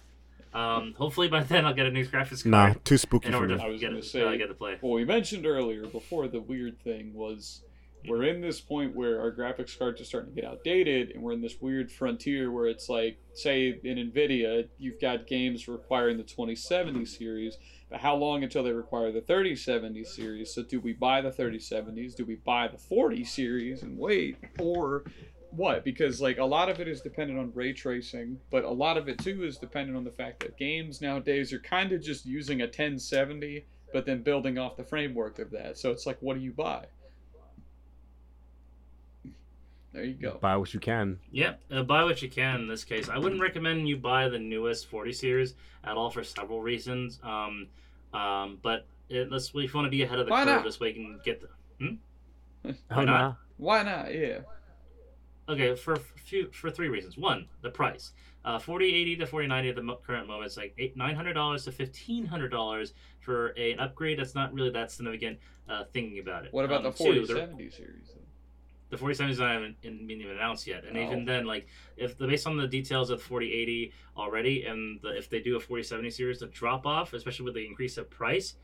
Um, hopefully by then I'll get a new graphics card Nah, too spooky in for me. to I was get, gonna it, say- uh, get to play. Well, we mentioned earlier before the weird thing was we're in this point where our graphics cards are starting to get outdated, and we're in this weird frontier where it's like, say, in NVIDIA, you've got games requiring the 2070 series, but how long until they require the 3070 series? So, do we buy the 3070s? Do we buy the 40 series and wait? Or what? Because, like, a lot of it is dependent on ray tracing, but a lot of it, too, is dependent on the fact that games nowadays are kind of just using a 1070 but then building off the framework of that. So it's like, what do you buy? There you go. Buy what you can. Yeah, uh, buy what you can in this case. I wouldn't recommend you buy the newest 40 series at all for several reasons. Um, um, but it, let's if you want to be ahead of the Why curve, not? this way you can get the. Oh, Why not? Why not? Yeah. Okay, for few for three reasons. One, the price. Uh, 4080 to 4090 at the mo- current moment is like eight nine hundred dollars to fifteen hundred dollars for an upgrade. That's not really that significant. Uh, thinking about it. What about Um, the two, series? Then? The 4070 is not even, been even announced yet, and Oh. even then, like if the, based on the details of 4080 already, and the, if they do a 4070 series, the drop off, especially with the increase of price,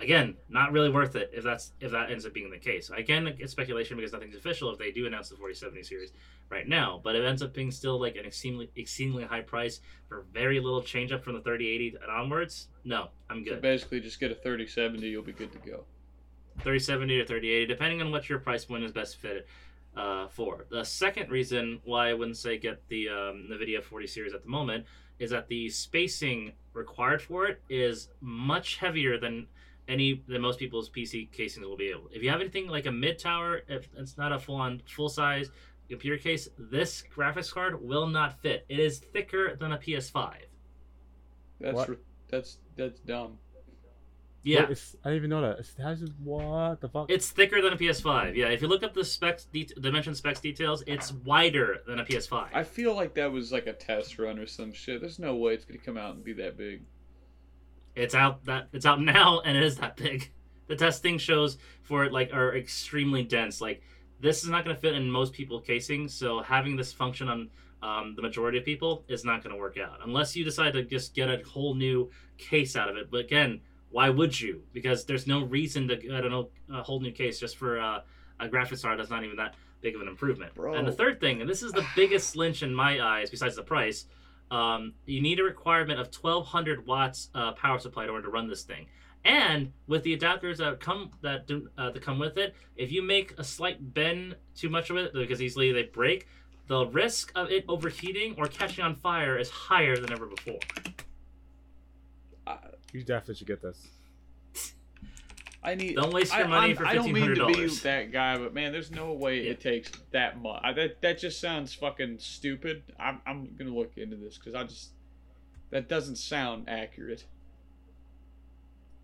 again, not really worth it if that's if that ends up being the case. Again, it's speculation because nothing's official if they do announce the 4070 series right now, but it ends up being still like an exceedingly exceedingly high price for very little change up from the 3080 and onwards. No, I'm So good. basically, just get a 3070, you'll be good to go. 3070 or 3080, depending on what your price point is best fitted uh, for. The second reason why I wouldn't say get the um, NVIDIA 40 series at the moment is that the spacing required for it is much heavier than any than most people's PC casings will be able. If you have anything like a mid tower, if it's not a full on full size computer case, this graphics card will not fit. It is thicker than a PS5. That's What? that's that's dumb. Yeah, Wait, it's, I didn't even know that. It's, it has what the fuck? it's thicker than a PS5. Yeah, if you look up the specs, de- dimension specs details, it's wider than a PS5. I feel like that was like a test run or some shit. There's no way it's gonna come out and be that big. It's out that it's out now, and it is that big. The testing shows for it like are extremely dense. Like this is not going to fit in most people casings, so having this function on um, the majority of people is not going to work out unless you decide to just get a whole new case out of it. But again, why would you? Because there's no reason to get a, a whole new case just for uh, a graphics card that's not even that big of an improvement. Bro. And the third thing, and this is the biggest lynch in my eyes, besides the price, um, you need a requirement of 1200 watts uh, power supply in order to run this thing. And with the adapters that come that do, uh, that come with it, if you make a slight bend too much of it, because easily they break, the risk of it overheating or catching on fire is higher than ever before. You definitely should get this. I need. Don't waste your I, money I'm- for I don't mean to be that guy, but man, there's no way Yeah. it takes that much. I, that that just sounds fucking stupid. I'm I'm gonna look into this because I just that doesn't sound accurate.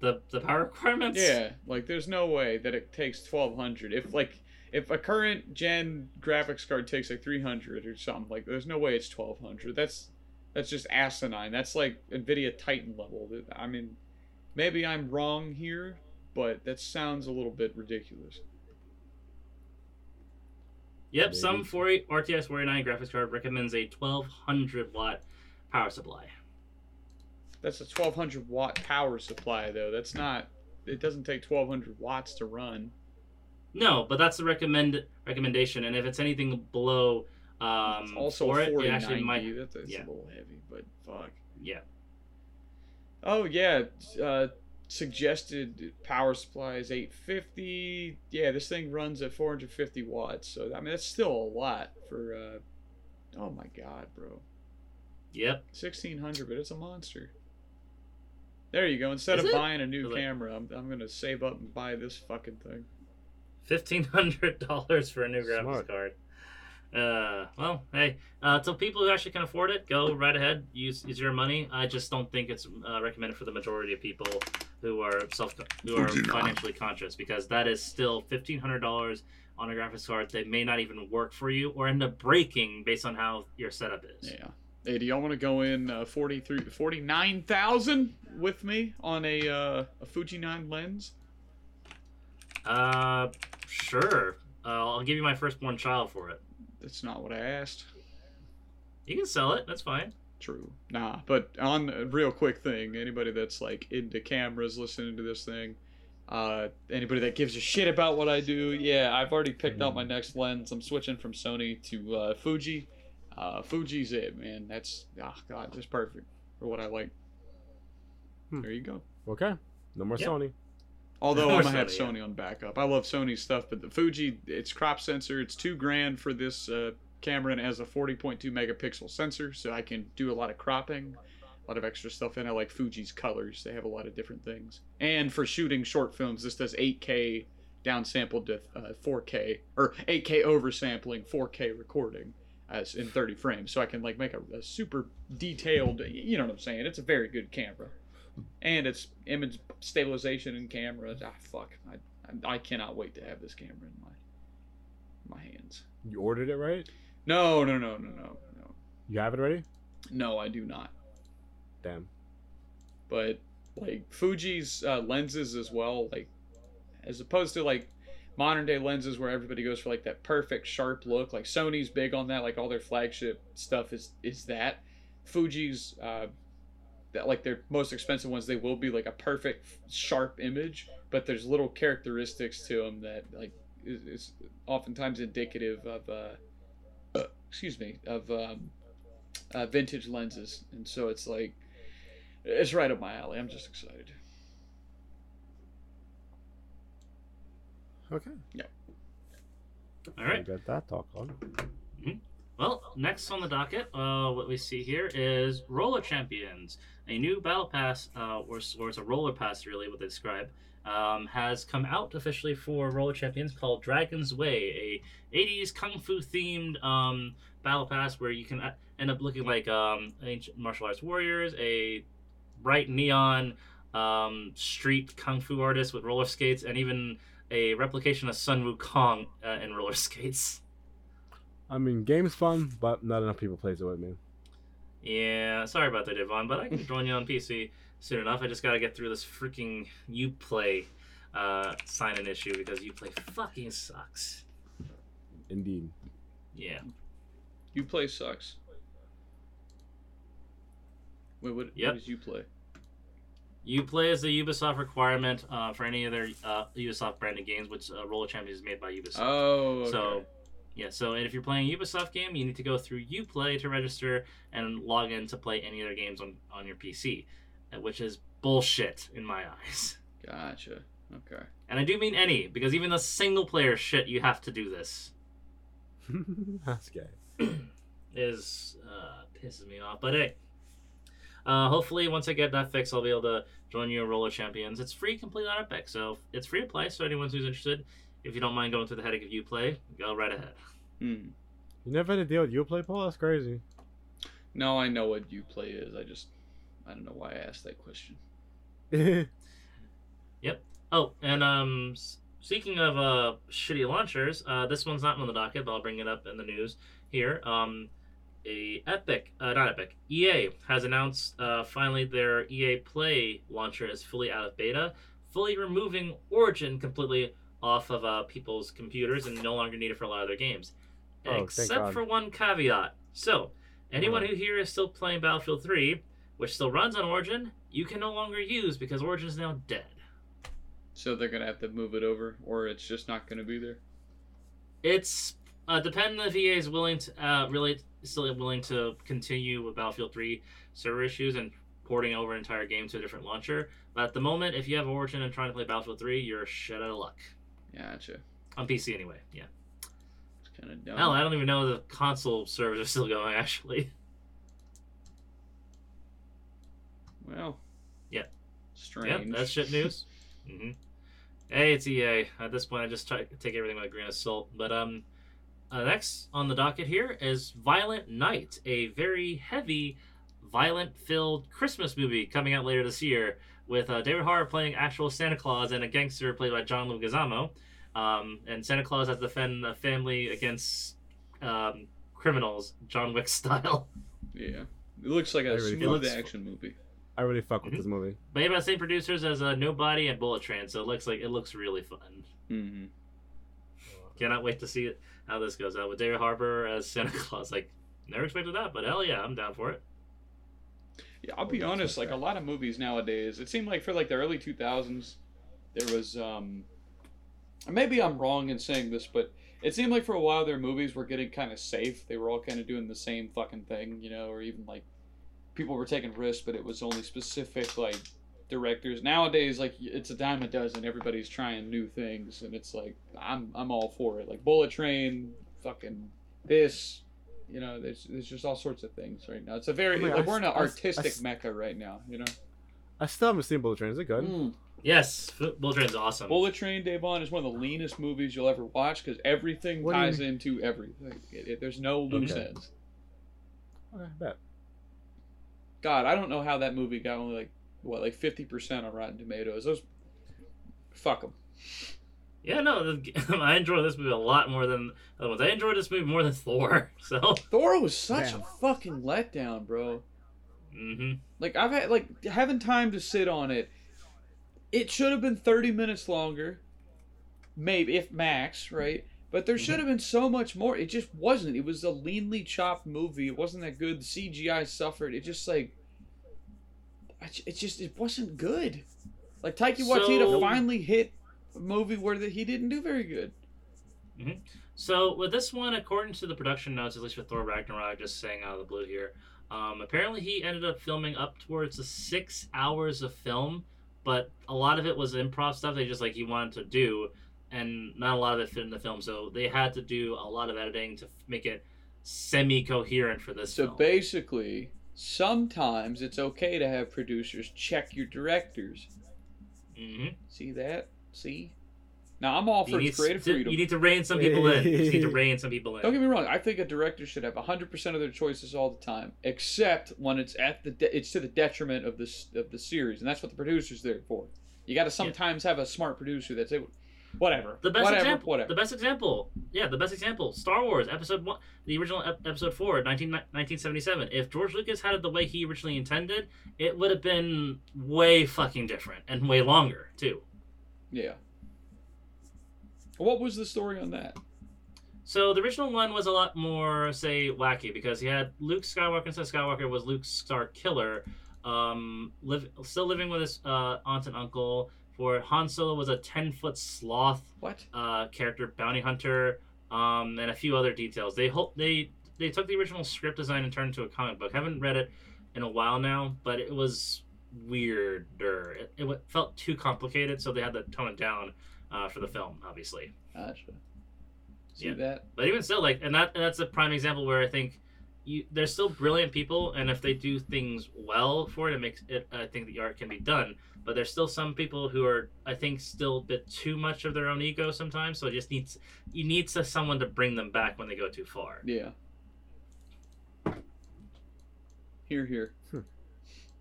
The the power requirements. Yeah, like there's no way that it takes 1200. If like if a current gen graphics card takes like 300 or something, like there's no way it's 1200. That's that's just asinine. That's like Nvidia Titan level. I mean, maybe I'm wrong here, but that sounds a little bit ridiculous. Yep. Some Maybe. 40 RTX 49 graphics card recommends a 1200 watt power supply. That's a 1200 watt power supply though. That's not. It doesn't take 1200 watts to run. No, but that's the recommend recommendation, and if it's anything below um, It's also for a it, it 4090. actually might. That's, that's yeah. a little heavy, but fuck. Yeah. Oh yeah, uh, suggested power supply is 850. Yeah, this thing runs at 450 watts. So I mean, that's still a lot for. Uh, oh my god, bro, Yep. 1600, but it's a monster. There you go. Instead Is of it? buying a new Is it? camera, I'm, I'm gonna save up and buy this fucking thing. Fifteen hundred dollars for a new graphics Smart. card. Uh, well, hey, uh, so people who actually can afford it, go right ahead. Use use your money. I just don't think it's uh, recommended for the majority of people who are self who are financially conscious because that is still fifteen hundred dollars on a graphics card that may not even work for you or end up breaking based on how your setup is. Yeah. Hey, do y'all want to go in uh, 43, 49,000 with me on a uh, a Fuji 9 lens? Uh, sure. Uh, I'll give you my firstborn child for it. That's not what I asked. You can sell it. That's fine. True. Nah, but on a real quick thing, anybody that's like into cameras listening to this thing, uh, anybody that gives a shit about what I do, yeah, I've already picked out my next lens. I'm switching from Sony to uh, Fuji. Uh, Fuji's it, man. That's oh god, that's perfect for what I like. Hmm. There you go. Okay, no more Yep. Sony. Although I'm gonna have Sony, yeah. On backup. I love Sony stuff, but the Fuji, it's crop sensor. It's two grand for this uh, camera, and it has a 40.2 megapixel sensor, so I can do a lot of cropping, a lot of extra stuff. And I like Fuji's colors; they have a lot of different things. And for shooting short films, this does 8K downsampled to uh, 4K or 8K oversampling 4K recording as in 30 frames, so I can like make a, a super detailed. You know what I'm saying? It's a very good camera and it's image stabilization and cameras. Ah, fuck, I, I, I cannot wait to have this camera in my my hands. You ordered it right? No, no, no, no, no, no, You have it already? no. I do not. Damn. But like Fuji's uh, lenses as well, like as opposed to like modern day lenses where everybody goes for like that perfect sharp look. Like Sony's big on that. Like all their flagship stuff is is that. Fuji's uh, that like their most expensive ones, they will be like a perfect sharp image, but there's little characteristics to them that like is, is oftentimes indicative of uh, excuse me of um, uh, vintage lenses, and so it's like it's right up my alley. I'm just excited. Okay. Yep. All right. Get that talk on. Well, next on the docket, uh, what we see here is Roller Champions, a new battle pass, uh, or, or it's a roller pass, really, what they describe, um, has come out officially for Roller Champions called Dragon's Way, a 80s kung fu themed um, battle pass where you can uh, end up looking like um, ancient martial arts warriors, a bright neon um, street kung fu artist with roller skates, and even a replication of Sun Wukong uh, in roller skates. I mean, game's fun, but not enough people plays it with me. Yeah, sorry about that, Devon, but I can join you on PC soon enough. I just gotta get through this freaking Uplay uh, sign-in issue because Uplay fucking sucks. Indeed. Yeah. Uplay sucks. Wait, what, Yep. what does you play? Uplay is the Ubisoft requirement uh, for any of their uh, Ubisoft branded games, which uh, Roller Champions is made by Ubisoft. Oh, okay. So, yeah, so if you're playing a Ubisoft game, you need to go through Uplay to register and log in to play any other games on, on your PC, uh, which is bullshit in my eyes. Gotcha. Okay. And I do mean any, because even the single player shit you have to do this That's gay. is uh, pisses me off. But hey, uh, hopefully once I get that fixed, I'll be able to join you in Roller Champions. It's free, completely on Epic, so it's free to play. So anyone who's interested, if you don't mind going through the headache of Uplay, go right ahead. Hmm. You never had to deal with Uplay, Paul? That's crazy. No, I know what Uplay is. I just, I don't know why I asked that question. Yep. Oh, and um, s- speaking of uh shitty launchers, uh, this one's not on the docket, but I'll bring it up in the news here. Um, a Epic, uh, not Epic, EA has announced uh, finally their EA Play launcher is fully out of beta, fully removing Origin completely off of uh, people's computers and no longer needed for a lot of their games, Oh, except for one caveat. So, anyone Uh-huh. who here is still playing Battlefield 3, which still runs on Origin, you can no longer use because Origin is now dead. So they're gonna have to move it over, or it's just not gonna be there. It's uh, depending if EA is willing to uh, really still willing to continue with Battlefield 3 server issues and porting over an entire game to a different launcher. But at the moment, if you have Origin and trying to play Battlefield 3, you're shit out of luck Gotcha. on PC anyway. Yeah. It's kind of dumb. Hell, I don't even know the console servers are still going. Actually, Well. Yeah. Strange. yep, that's shit news. mm-hmm. Hey, it's EA. At this point, I just try to take everything with a grain of salt. But um, uh, next on the docket here is Violent Night, a very heavy, violent-filled Christmas movie coming out later this year, with uh, David Harbour playing actual Santa Claus and a gangster played by John Leguizamo. Um, and Santa Claus has to defend the family against um, criminals, John Wick style. Yeah. It looks like a really smooth thought action movie. I really fuck with Mhm. this movie. Made by the same producers as uh, Nobody and Bullet Train, so it looks like it looks really fun. hmm Cannot wait to see it, how this goes out with David Harbour as Santa Claus. Like, never expected that, but hell yeah, I'm down for it. Yeah, I'll be honest. Like a lot of movies nowadays, it seemed like for like the early two thousands, there was um, maybe I'm wrong in saying this, but it seemed like for a while their movies were getting kind of safe. They were all kind of doing the same fucking thing, you know, or even like people were taking risks, but it was only specific like directors. Nowadays, like it's a dime a dozen. Everybody's trying new things, and it's like I'm I'm all for it. Like Bullet Train, fucking this. You know, there's there's just all sorts of things right now. It's a very I mean, like I we're in an s- I s- I artistic s- mecca right now. You know, I still haven't seen Bullet Train. Is it good? Mm. Yes, F- Bullet Train's awesome. Bullet Train, Davon is one of the leanest movies you'll ever watch because everything What do you ties into everything. It, it- there's no loose Okay. ends. Okay, bet. God, I don't know how that movie got only like what like fifty percent on Rotten Tomatoes. Those, fuck them. Yeah, no, I enjoy this movie a lot more than other ones. I enjoyed this movie more than Thor. So, Thor was such Damn. a fucking letdown, bro. hmm Like I've had like having time to sit on it. It should have been thirty minutes longer, maybe if max, right? But there should have been so much more. It just wasn't. It was a leanly chopped movie. It wasn't that good. The CGI suffered. It just like, it just it wasn't good. Like Taika Waititi So- finally hit a movie where that he didn't do very good. so with this one, according to the production notes, at least for Thor Ragnarok, just saying out of the blue here, um, apparently he ended up filming up towards the six hours of film, but a lot of it was improv stuff they just like he wanted to do, and not a lot of it fit in the film. So they had to do a lot of editing to make it semi-coherent for this So film. basically, sometimes it's okay to have producers check your directors. hmm See that? See? Now I'm all for creative to, freedom. you need to rein some people in. You just need to rein some people in. Don't get me wrong. I think a director should have 100% of their choices all the time, except when it's at the de- it's to the detriment of this of the series, and that's what the producer's there for. You got to sometimes have a smart producer that's able, whatever, The best whatever, example. whatever. The best example. Yeah, the best example. Star Wars Episode One, the original ep- Episode Four, 19, 1977. If George Lucas had it the way he originally intended, it would have been way fucking different and way longer too. Yeah. What was the story on that? So the original one was a lot more, say, wacky because he had Luke Skywalker instead of Skywalker was Luke Star Killer, um, live, still living with his uh, aunt and uncle. For Han Solo was a ten foot sloth What? uh, character, bounty hunter, um, and a few other details. They hope they they took the original script design and turned it into a comic book. haven't read it in a while now, but it was weirder. It, it felt too complicated, so they had to tone it down uh, for the film, obviously. Gotcha. See Yeah. that? But even still, like, and that and that's a prime example where I think you they're still brilliant people, and if they do things well for it, it makes it. I think the art can be done. But there's still some people who are, I think, still a bit too much of their own ego sometimes. So it just needs you need to, someone to bring them back when they go too far. Yeah. Here, here.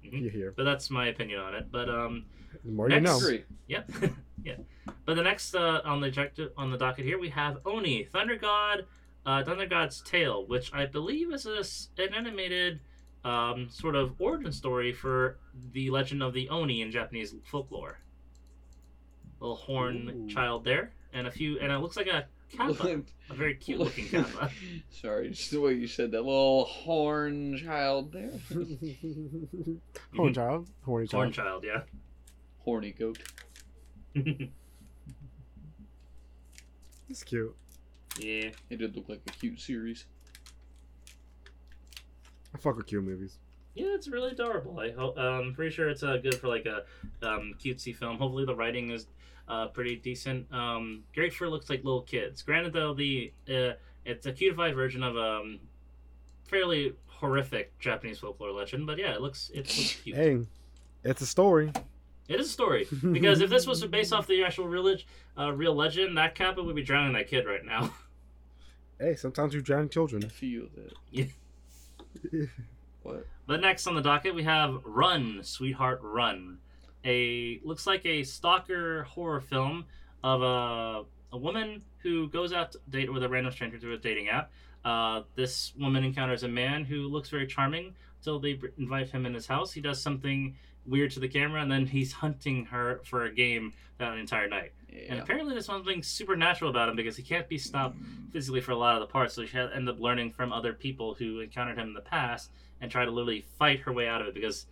You hear? But that's my opinion on it. But um, The more you know. Next. Agree. Yep. yeah. But the next uh, on the objective on the docket here we have Oni Thunder God, uh, Thunder God's Tale, which I believe is a s an animated um, sort of origin story for the legend of the Oni in Japanese folklore. Little horn Ooh. child there, and a few, and it looks like a kappa, a very cute looking kappa. Sorry, just the way you said that little horn child there. Horn child. Horny Horn child. Horn child, yeah. Horny goat. It's cute. yeah. It did look like a cute series. I fuck with cute movies. Yeah, it's really adorable. I hope. Um, pretty sure it's uh, good for like a um, cutesy film. Hopefully, the writing is uh, pretty decent. Um, great for looks like little kids. Granted, though, the uh, it's a cutified version of um, fairly horrific Japanese folklore legend. But yeah, it looks it looks cute. Hey, it's a story. It is a story because if this was based off the actual real, uh, real legend, that Kappa would be drowning that kid right now. Hey, sometimes you drown I children. feel that. Yeah. What? But next on the docket, we have Run, Sweetheart Run. A looks like a stalker horror film of a, a woman who goes out to date with a random stranger through a dating app. Uh, this woman encounters a man who looks very charming until they invite him in his house. He does something weird to the camera, and then he's hunting her for a game that entire night. And apparently, there's something supernatural about him because he can't be stopped physically for a lot of the parts. So she had end up learning from other people who encountered him in the past and try to literally fight her way out of it. Because,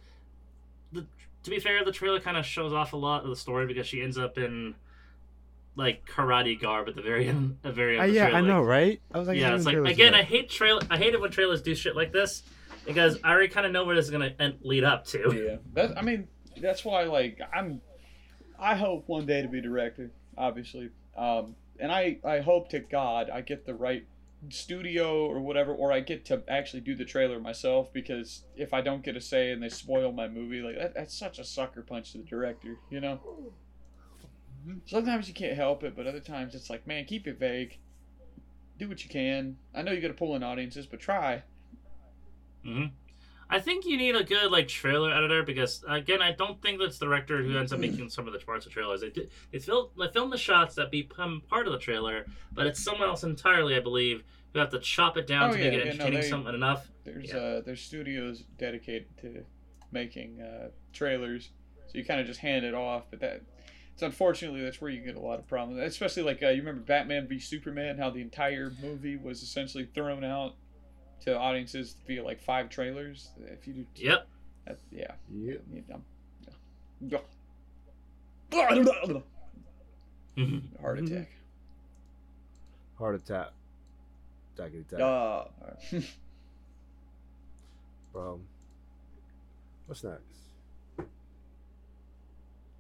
to be fair, the trailer kind of shows off a lot of the story because she ends up in like karate garb at the very end. The very end. Uh, of the yeah, I know, right? I was like, yeah, it's like again, I hate trail. I hate it when trailers do shit like this because I already kind of know where this is gonna end, lead up to. Yeah. That I mean, that's why like I'm I hope one day to be director, obviously. Um and I I hope to God I get the right studio or whatever or I get to actually do the trailer myself because if I don't get a say and they spoil my movie like that, that's such a sucker punch to the director, you know? Sometimes you can't help it, but other times it's like, man, keep it vague. Do what you can. I know you got to pull in audiences, but try. hmm I think you need a good like trailer editor because again, I don't think that's the director who ends up making some of the parts of trailers. They did, they film they film the shots that become part of the trailer, but it's someone else entirely, I believe, who have to chop it down Oh, to yeah, make it yeah, no, entertaining they- something enough. There's Yeah. uh there's studios dedicated to making uh, trailers, so you kind of just hand it off. But that it's unfortunately that's where you get a lot of problems, especially like uh, you remember Batman v Superman, how the entire movie was essentially thrown out to audiences via like five trailers. If you do, Yep. that, yeah, Yeah. you know, yeah. Mhm. heart Mhm. attack. Heart attack. Daggity attack. Uh, Um, what's next?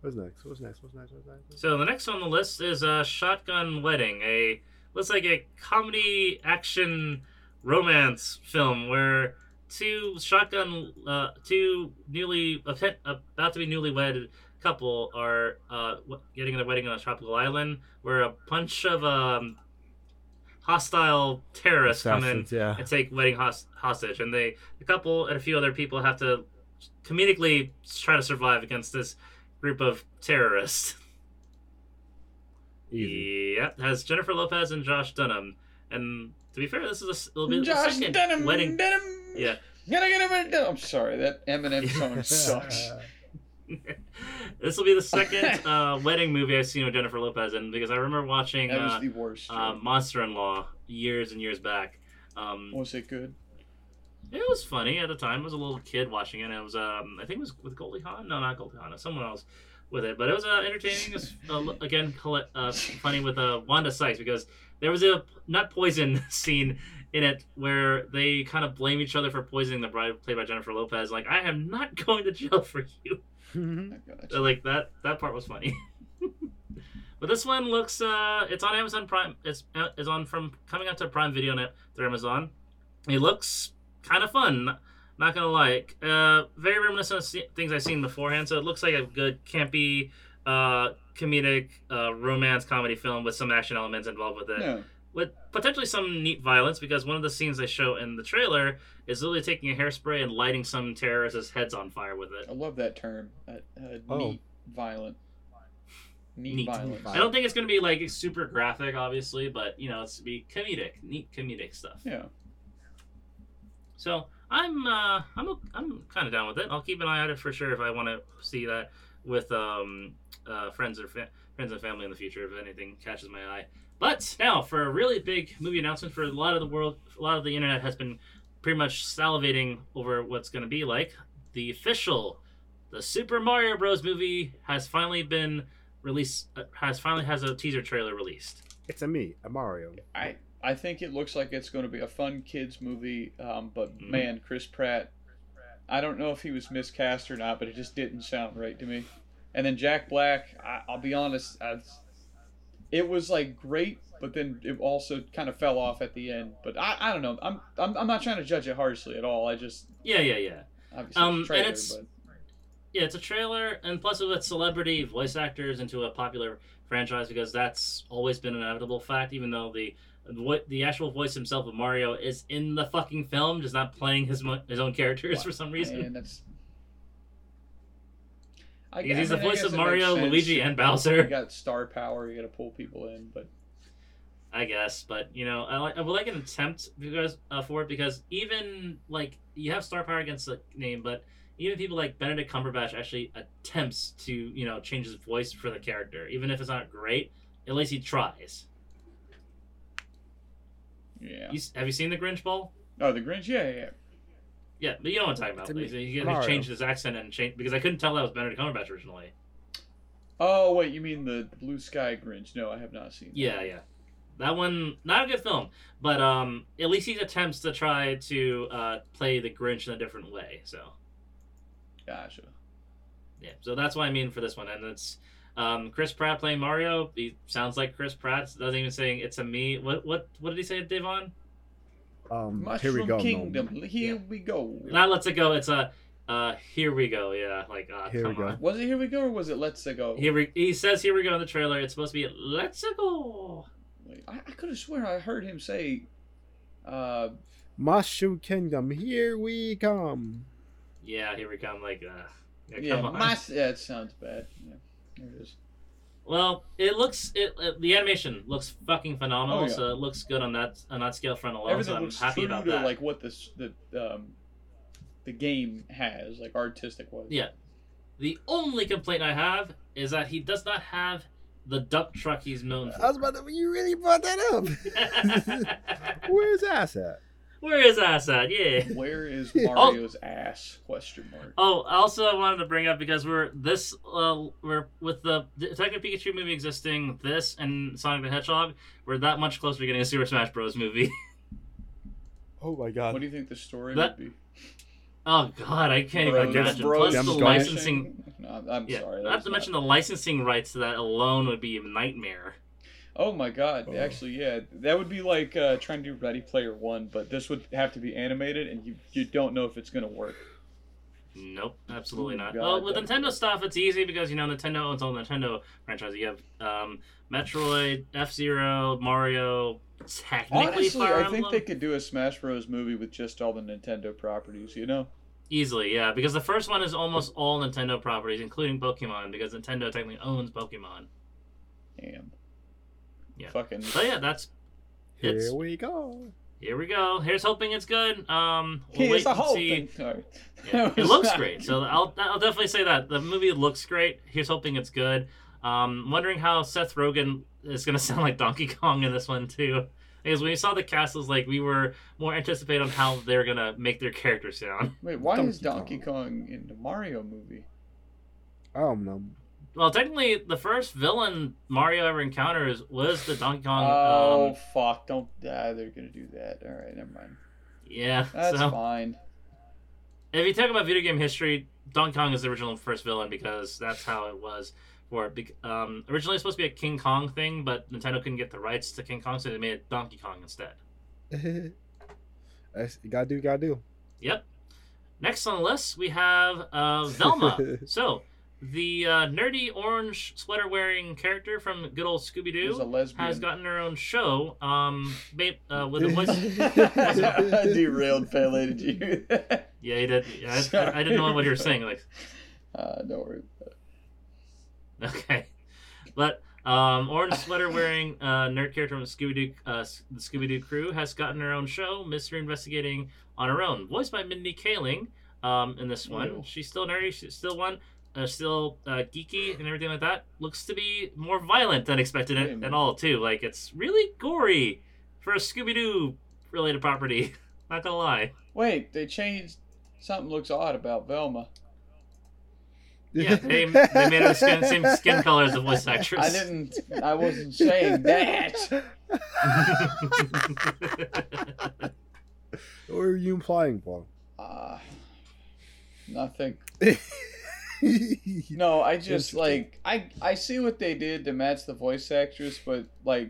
What's next? What's next? What's next? What's next? So the next on the list is a Shotgun Wedding, a looks like a comedy action romance film where two shotgun, uh, two newly about to be newlywed couple are uh, getting their wedding on a tropical island where a bunch of um, hostile terrorists come in yeah. and take wedding host- hostage, and they the couple and a few other people have to comedically try to survive against this group of terrorists. Easy. Yep, has Jennifer Lopez and Josh Dunham, and to be fair, this is a little bit Josh second Dunham, wedding. Dunham. Yeah, Gotta get him a- I'm sorry, that Eminem song sucks. this will be the second uh, wedding movie I've seen with Jennifer Lopez in because I remember watching That uh, the worst. uh. Monster in Law years and years back. Um, was it good? it was funny at the time. I was a little kid watching it. And it was um, I think it was with Goldie Hawn. No, not Goldie Hawn. it was Someone else with it, but it was uh, entertaining. It was uh, again uh, funny with uh, Wanda Sykes because there was a nut poison scene in it where they kind of blame each other for poisoning the bride played by Jennifer Lopez. Like, I am not going to jail for you. I like that that part was funny. but this one looks uh it's on Amazon Prime. It's uh, is on from coming out to Prime Video net through Amazon. It looks kind of fun. Not gonna like uh, very reminiscent of things I've seen beforehand. So it looks like a good campy, uh, comedic, uh, romance comedy film with some action elements involved with it Yeah. With potentially some neat violence because one of the scenes they show in the trailer is literally taking a hairspray and lighting some terrorists' heads on fire with it. I love that term. That, uh, Oh. Neat, violent. Neat, Neat. violence. I don't think it's going to be like super graphic, obviously, but you know, it's to be comedic, neat comedic stuff. Yeah. So I'm uh, I'm I'm kind of down with it. I'll keep an eye on it for sure if I want to see that with um, uh, friends or fa- friends and family in the future if anything catches my eye. But now for a really big movie announcement for a lot of the world, a lot of the internet has been pretty much salivating over what's going to be like. The official, the Super Mario Bros. movie has finally been released. Uh, has finally has a teaser trailer released. It's a me, a Mario. I I think it looks like it's going to be a fun kids movie. Um, but Mhm. man, Chris Pratt, I don't know if he was miscast or not, but it just didn't sound right to me. And then Jack Black, I, I'll be honest, I, it was like great, but then it also kind of fell off at the end. But I, I don't know. I'm, I'm I'm not trying to judge it harshly at all. I just Yeah, yeah, yeah. obviously Um, it's a trailer, and it's- but Yeah, it's a trailer, and plus with celebrity voice actors into a popular franchise because that's always been an inevitable fact. Even though the what the actual voice himself of Mario is in the fucking film, just not playing his mo- his own characters for some reason. man, that's. I, Because I he's the mean, I voice of Mario. Luigi, and Bowser. You got star power. You got to pull people in, but I guess, but you know, I like I would like an attempt because uh, for it because even like you have star power against the name, but even people like Benedict Cumberbatch actually attempts to you know change his voice for the character, even if it's not great. At least he tries. yeah. You, have you seen the Grinch Ball? Oh, the Grinch. Yeah, yeah. Yeah. Yeah, but you know what I'm talking about. To me, Like, he, he Mario. changed his accent and changed because I couldn't tell that was Benedict Cumberbatch originally. Oh wait, you mean the, the Blue Sky Grinch? No, I have not seen. that. Yeah, yeah. That one, not a good film, but um, at least he attempts to try to uh, play the Grinch in a different way. So Gotcha. yeah, so that's what I mean for this one, and it's um, Chris Pratt playing Mario. He sounds like Chris Pratt. Doesn't even saying it's a me. What what what did he say, Devon? Um, Mushroom here we go. Kingdom. Nolan. Here Yeah. we go. Not let's it go. It's a uh, here we go. Yeah, like uh, Here we come go. on. Was it Here we go or was it Let's Go? Here we, he says here we go in the trailer. It's supposed to be let's go. Wait, I, I could have sworn I heard him say. Uh, Mushroom Kingdom, here we come. Yeah, here we come. Like, uh, yeah, yeah, on. my, yeah, it sounds bad. Yeah, there it is. Well, it looks it, it the animation looks fucking phenomenal. Oh, yeah. so it looks good on that on that scale front alone. Everything so I'm looks happy true about to that. like what this the um, the game has, like artistic wise. Yeah. The only complaint I have is that he does not have the dump truck he's known for. I was about to. You really brought that up. Where's ass at? Where is ass at? Yeah. Where is Yeah. Mario's ass? Question mark. Oh, also I wanted to bring up because we're this uh, we're with the Detective Pikachu movie existing, this and Sonic the Hedgehog, we're that much closer to getting a Super Smash Bros. movie. Oh my god. What do you think the story That- would be? oh God, I can't even Bros- imagine. Bros Plus the guys- licensing. No, I'm- I'm Yeah, sorry. not was to mention the licensing rights to that alone would be a nightmare. Oh my god! Oh. Actually, yeah, that would be like uh, trying to do Ready Player One, but this would have to be animated, and you you don't know if it's gonna work. Nope, absolutely not. God, well, with Nintendo good. stuff, it's easy because you know Nintendo owns all the Nintendo franchises. You have um, Metroid, F Zero, Mario. Technically, Honestly, Fire I Emblem. think they could do a Smash Bros. movie with just all the Nintendo properties. You know? Easily, yeah, because the first one is almost all Nintendo properties, including Pokemon, because Nintendo technically owns Pokemon. Damn. Yeah. Fucking. So yeah, that's it's Here we go. here we go. Here's hoping it's good. Um, we'll Here's wait the and see. Yeah, it looks not- great. So I'll I'll definitely say that the movie looks great. Here's hoping it's good. Um, wondering how Seth Rogen is gonna sound like Donkey Kong in this one too. Because when we saw the cast, it was like we were more anticipated on how they're gonna make their character sound. Wait, why is Donkey Donkey Kong in the Mario movie? I don't know. Well, technically, the first villain Mario ever encounters was the Donkey Kong. oh um, fuck! Don't. Ah, they're gonna do that. All right, never mind. yeah. That's so fine. if you talk about video game history, Donkey Kong is the original first villain because that's how it was. For it. Um, originally, it was supposed to be a King Kong thing, but Nintendo couldn't get the rights to King Kong, so they made it Donkey Kong instead. You gotta do, gotta do. Yep. Next on the list, we have uh, Velma. so, the uh, nerdy orange sweater wearing character from good old Scooby Doo has gotten her own show um, ba- uh, with a voice. I derailed Pele. Did you? Yeah, he did. Yeah, I, I didn't know what you were saying. Like, Uh, don't worry. Okay, but um, orange sweater wearing uh, nerd character from Scooby Doo, uh, the Scooby Doo crew has gotten her own show, Mystery Investigating on her own, voiced by Mindy Kaling. Um, in this one, Ew. she's still nerdy, she's still one, uh, still uh, geeky and everything like that. Looks to be more violent than expected Wait at, at all too. Like it's really gory for a Scooby Doo related property. Not gonna lie. Wait, they changed. Something looks odd about Velma. Yeah, they, they made her the skin, same skin color as the voice actress. I didn't. I wasn't saying that. what are you implying, Paul? Uh, nothing. No, I just like I I see what they did to match the voice actress, but like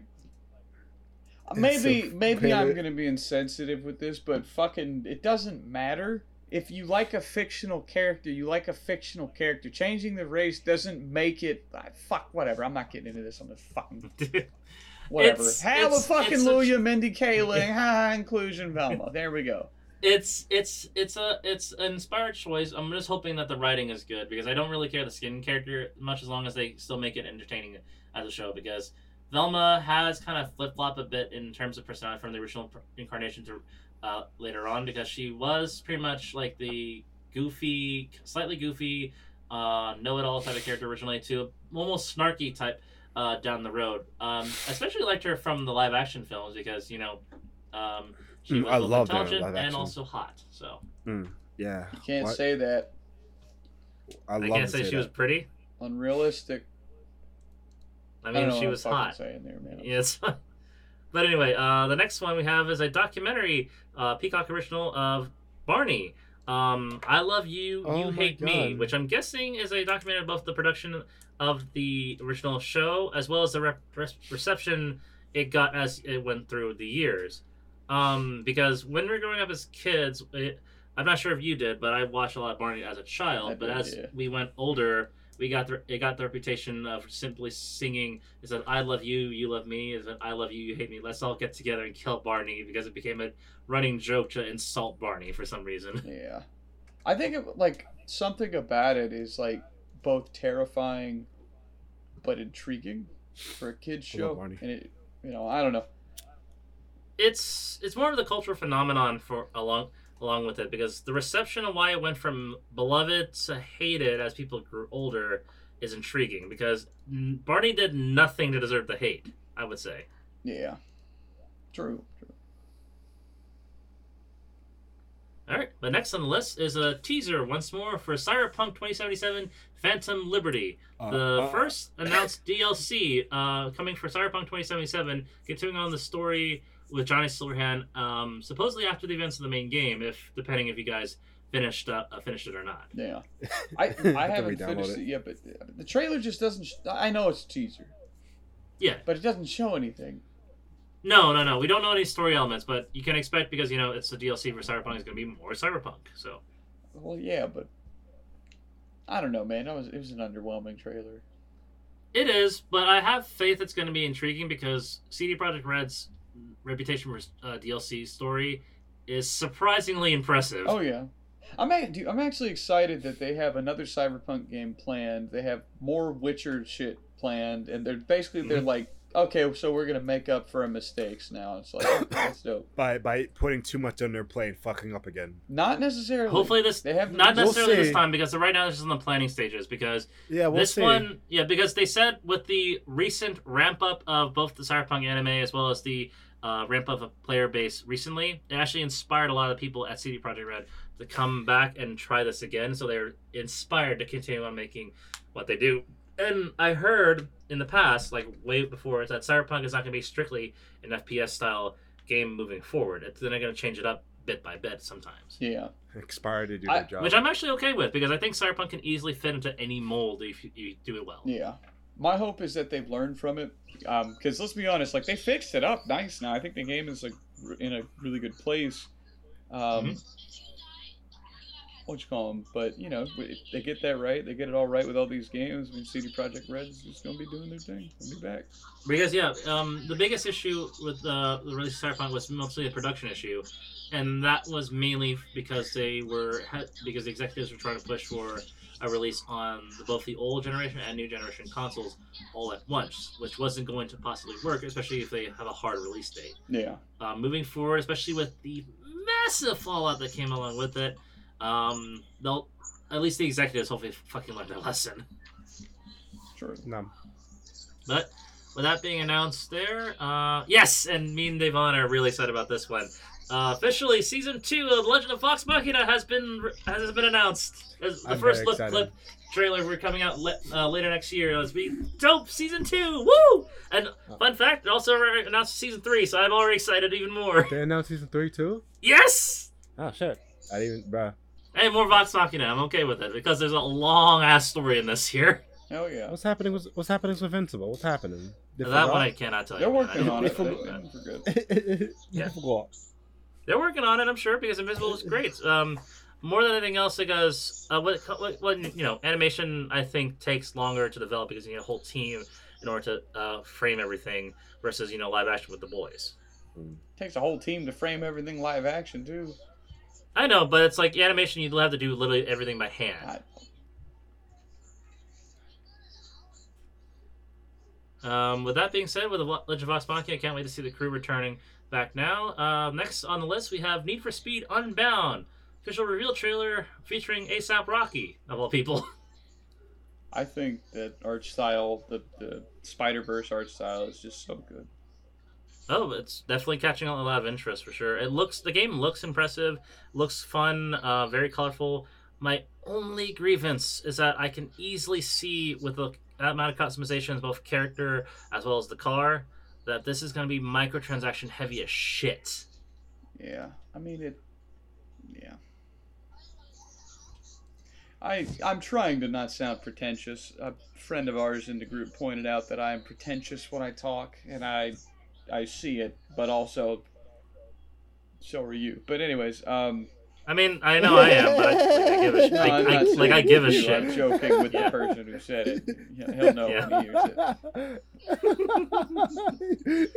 maybe so maybe I'm gonna be insensitive with this, but fucking it doesn't matter. If you like a fictional character, you like a fictional character. Changing the race doesn't make it. ah, fuck, whatever. I'm not getting into this on the fucking whatever. It's- Have it's- a fucking it's a- Luya, Mindy Kaling, ha, inclusion, Velma. There we go. It's it's it's a it's an inspired choice. I'm just hoping that the writing is good because I don't really care the skin character much as long as they still make it entertaining as a show because Velma has kind of flip flop a bit in terms of personality from the original incarnation to uh, later on because she was pretty much like the goofy, slightly goofy, uh, know it all type of character originally to almost snarky type uh, down the road. Um, especially liked her from the live action films because you know. Um, she Mm, was I both loved her in intelligent and action. also hot. So Yeah. You can't What? say that. I, I, can't to say, she that. was pretty. Unrealistic. I I mean, don't she what was I'm fucking hot. Saying there, man. Yes. but anyway, uh, the next one we have is a documentary, uh, Peacock original of Barney. Um, I love you, Oh you my hate me, which I'm guessing is a documentary about the production of the original show as well as the rep- res- reception it got as it went through the years. Um, because when we were growing up as kids, it, I'm not sure if you did, but I watched a lot of Barney as a child. I but did, as yeah. we went older, we got the it got the reputation of simply singing. Is that I love you, you love me. Is that I love you, you hate me. Let's all get together and kill Barney because it became a running joke to insult Barney for some reason. Yeah. I think it, like something about it is like both terrifying but intriguing for a kids show. And it you know, I don't know. It's it's more of the cultural phenomenon for along along with it because the reception of why it went from beloved to hated as people grew older is intriguing because Barney did nothing to deserve the hate. I would say. Yeah. True. True. All right, but next on the list is a teaser once more for Cyberpunk 2077 Phantom Liberty. Uh, The uh, first announced DLC uh, coming for Cyberpunk 2077, continuing on the story with Johnny Silverhand, um, supposedly after the events of the main game, if depending if you guys finished uh, uh, finished it or not. Yeah. I Have to I haven't finished it. it yet, but the trailer just doesn't. Sh- I know it's a teaser, Yeah, but it doesn't show anything. no, no, no. We don't know any story elements, but you can expect because you know it's the DLC for Cyberpunk is going to be more Cyberpunk. So Well, yeah, but I don't know, man. It was it was an underwhelming trailer. It is, but I have faith it's going to be intriguing because CD Projekt Red's reputation for uh, DLC story is surprisingly impressive. Oh yeah, I'm a- dude, I'm actually excited that they have another Cyberpunk game planned. They have more Witcher shit planned, and they're basically they're Mhm. like, okay, so we're gonna make up for our mistakes now. It's like that's dope. By by putting too much on their plate and fucking up again. Not necessarily. Hopefully this They have not We'll necessarily this time because right now this is in the planning stages because Yeah, we'll this see. one yeah because they said with the recent ramp up of both the cyberpunk anime as well as the uh, ramp up of a player base recently it actually inspired a lot of people at cd projekt red to come back and try this again so they're inspired to continue on making what they do and i heard in the past like way before that cyberpunk is not going to be strictly an fps style game moving forward it's, they're going to change it up bit by bit sometimes Yeah. Expired to do I- their job. which i'm actually okay with because i think cyberpunk can easily fit into any mold if you, you do it well Yeah. My hope is that they've learned from it. Because let's be honest, like they fixed it up nice now. I think the game is like in a really good place. Um, What you call them? But you know, they get that right. They get it all right with all these games. I mean, CD Projekt Red is just gonna be doing their thing. They'll be back. Because yeah, um, the biggest issue with uh, the release of Cyberpunk was mostly a production issue, and that was mainly because they were because the executives were trying to push for a release on both the old generation and new generation consoles all at once, which wasn't going to possibly work, especially if they have a hard release date. Yeah. Uh, moving forward, especially with the massive fallout that came along with it, um, they'll at least the executives hopefully fucking learned their lesson. Sure. no. But with that being announced there, uh, yes, and me and Devon are really excited about this one. Uh, officially, season two of Legend of Vox Machina has been has been announced. As the I'm first very look excited. clip trailer we're coming out le- uh, later next year. Let's be dope season two, woo! And fun fact, it also announced season three, so I'm already excited even more. They announced season three too. Yes, Oh shit! I didn't even, bruh. hey, more Vox Machina. I'm okay with it because there's a long ass story in this here. Hell yeah. What's happening with What's happening with Invincible? What's happening? They that one I cannot tell you. They're you. man. I working on it. know. They- They're good. Yeah. They're working on it, I'm sure, because Invincible is great. Um, more than anything else, because uh, what, what, what you know, animation I think takes longer to develop because you need a whole team in order to uh, frame everything versus you know live action with the boys. Takes a whole team to frame everything live action too. I know, but it's like animation you'd have to do literally everything by hand. Um, with that being said, with the Legend of Vox Machina, I can't wait to see the crew returning back now. Uh, next on the list, we have Need for Speed Unbound. Official reveal trailer featuring ASAP Rocky, of all people. I think that art style, the, the Spider Verse art style, is just so good. Oh, it's definitely catching a lot of interest for sure. It looks the game looks impressive, looks fun, uh, very colorful. My only grievance is that I can easily see with the amount of customizations, both character as well as the car, that this is going to be microtransaction heavy as shit. Yeah, I mean it. Yeah. I I'm trying to not sound pretentious. A friend of ours in the group pointed out that I am pretentious when I talk, and I I see it, but also so are you. But anyways, um, I mean, I know I am, but I, like, I give a, no, like, I'm I, not like I give a you. shit. I'm joking with Yeah. the person who said it. He'll- He'll know Yeah. when he hears it.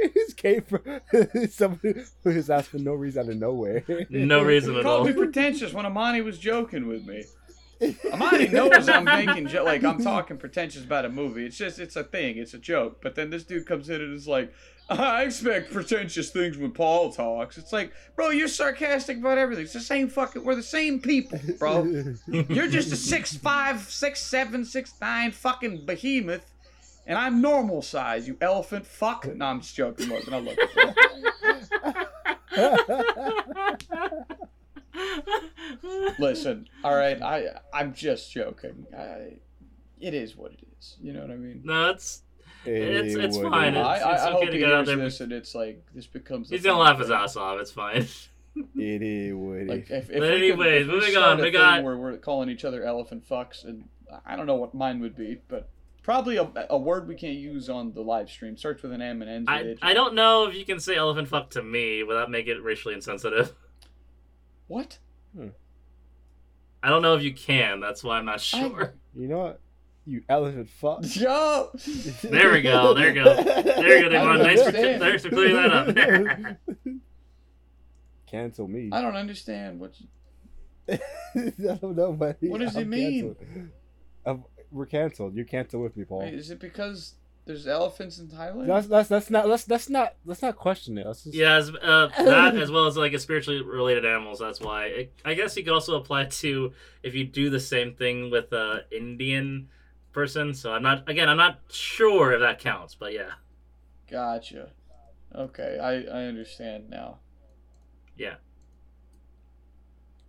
This came from somebody who was asked for no reason out of nowhere. No reason He at called me pretentious when Amani was joking with me. Amani knows I'm making jo- like I'm talking pretentious about a movie. It's just it's a thing. It's a joke. But then this dude comes in and is like, I expect pretentious things when Paul talks. It's like, bro, you're sarcastic about everything. It's the same fucking. We're the same people, bro. You're just a six five, six seven, six nine fucking behemoth, and I'm normal size. You elephant fuck. No, I'm just joking. Look, I love it. Listen, all right. I I'm just joking. I, it is what it is. You know what I mean? no, it's It's- it's Anyway. fine. I, It's- I, it's I okay hope to he get out hears there. this and it's like this becomes. a he's gonna thing. laugh his ass off. It's fine. It is what Like if, if But we could- anyways, if we moving on, we thing got- where we're calling each other elephant fucks, and I don't know what mine would be, but probably a, a word we can't use on the live stream. Starts with an M and ends with I, H. I don't know if you can say elephant fuck to me without making it racially insensitive. What? Hmm. I don't know if you can. That's why I'm not I- sure. You know what? You elephant fuck. Yo. There we go, there you go. There you go, I Devon. don't Thanks for, understand. thanks for clearing that up. Cancel me. I don't understand what. You... I don't know, buddy. What does it I'm mean? canceled. We're canceled. You're canceled with me, Paul. Wait, is it because there's elephants in Thailand? That's that's that's not let's that's not let's not question it. Just, Yeah, as, uh, that as well as like a spiritually related animals. That's why. It, I guess you could also apply to if you do the same thing with a Indian person. So I'm not again. I'm not sure if that counts, but yeah, Gotcha. Okay, I I understand now. yeah,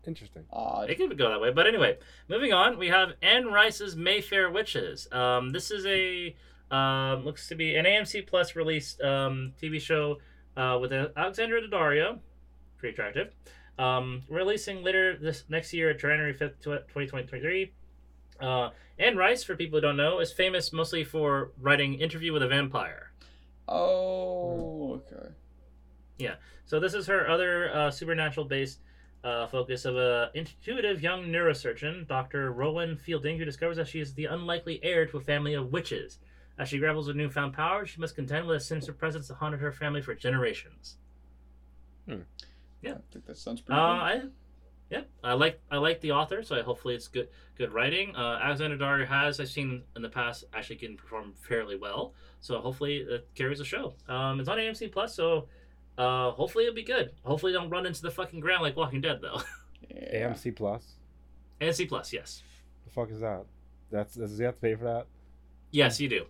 Interesting. Odd. it could go that way. But anyway, moving on. We have Anne Rice's Mayfair Witches. Um, this is a um, looks to be an AMC Plus released um, TV show uh, with Alexandra Daddario, pretty attractive. Um, releasing later this next year, January fifth, twenty twenty three. Uh, Anne Rice, for people who don't know, is famous mostly for writing Interview with a Vampire. Oh, okay. Yeah. So this is her other uh, supernatural-based uh, focus of a intuitive young neurosurgeon, Dr. Rowan Fielding, who discovers that she is the unlikely heir to a family of witches. As she grapples with newfound power, she must contend with a sinister presence that haunted her family for generations. Yeah. I think that sounds Uh, pretty I, yeah, I like I like the author, so hopefully it's good good writing. Uh, Alexandra Daddario has I've seen in the past actually can perform fairly well, so hopefully it carries the show. Um, it's on AMC Plus, so uh, hopefully it'll be good. Hopefully don't run into the fucking ground like Walking Dead though. Yeah. AMC Plus. AMC Plus, yes, The fuck is that? That's does he have to pay for that? yes you do.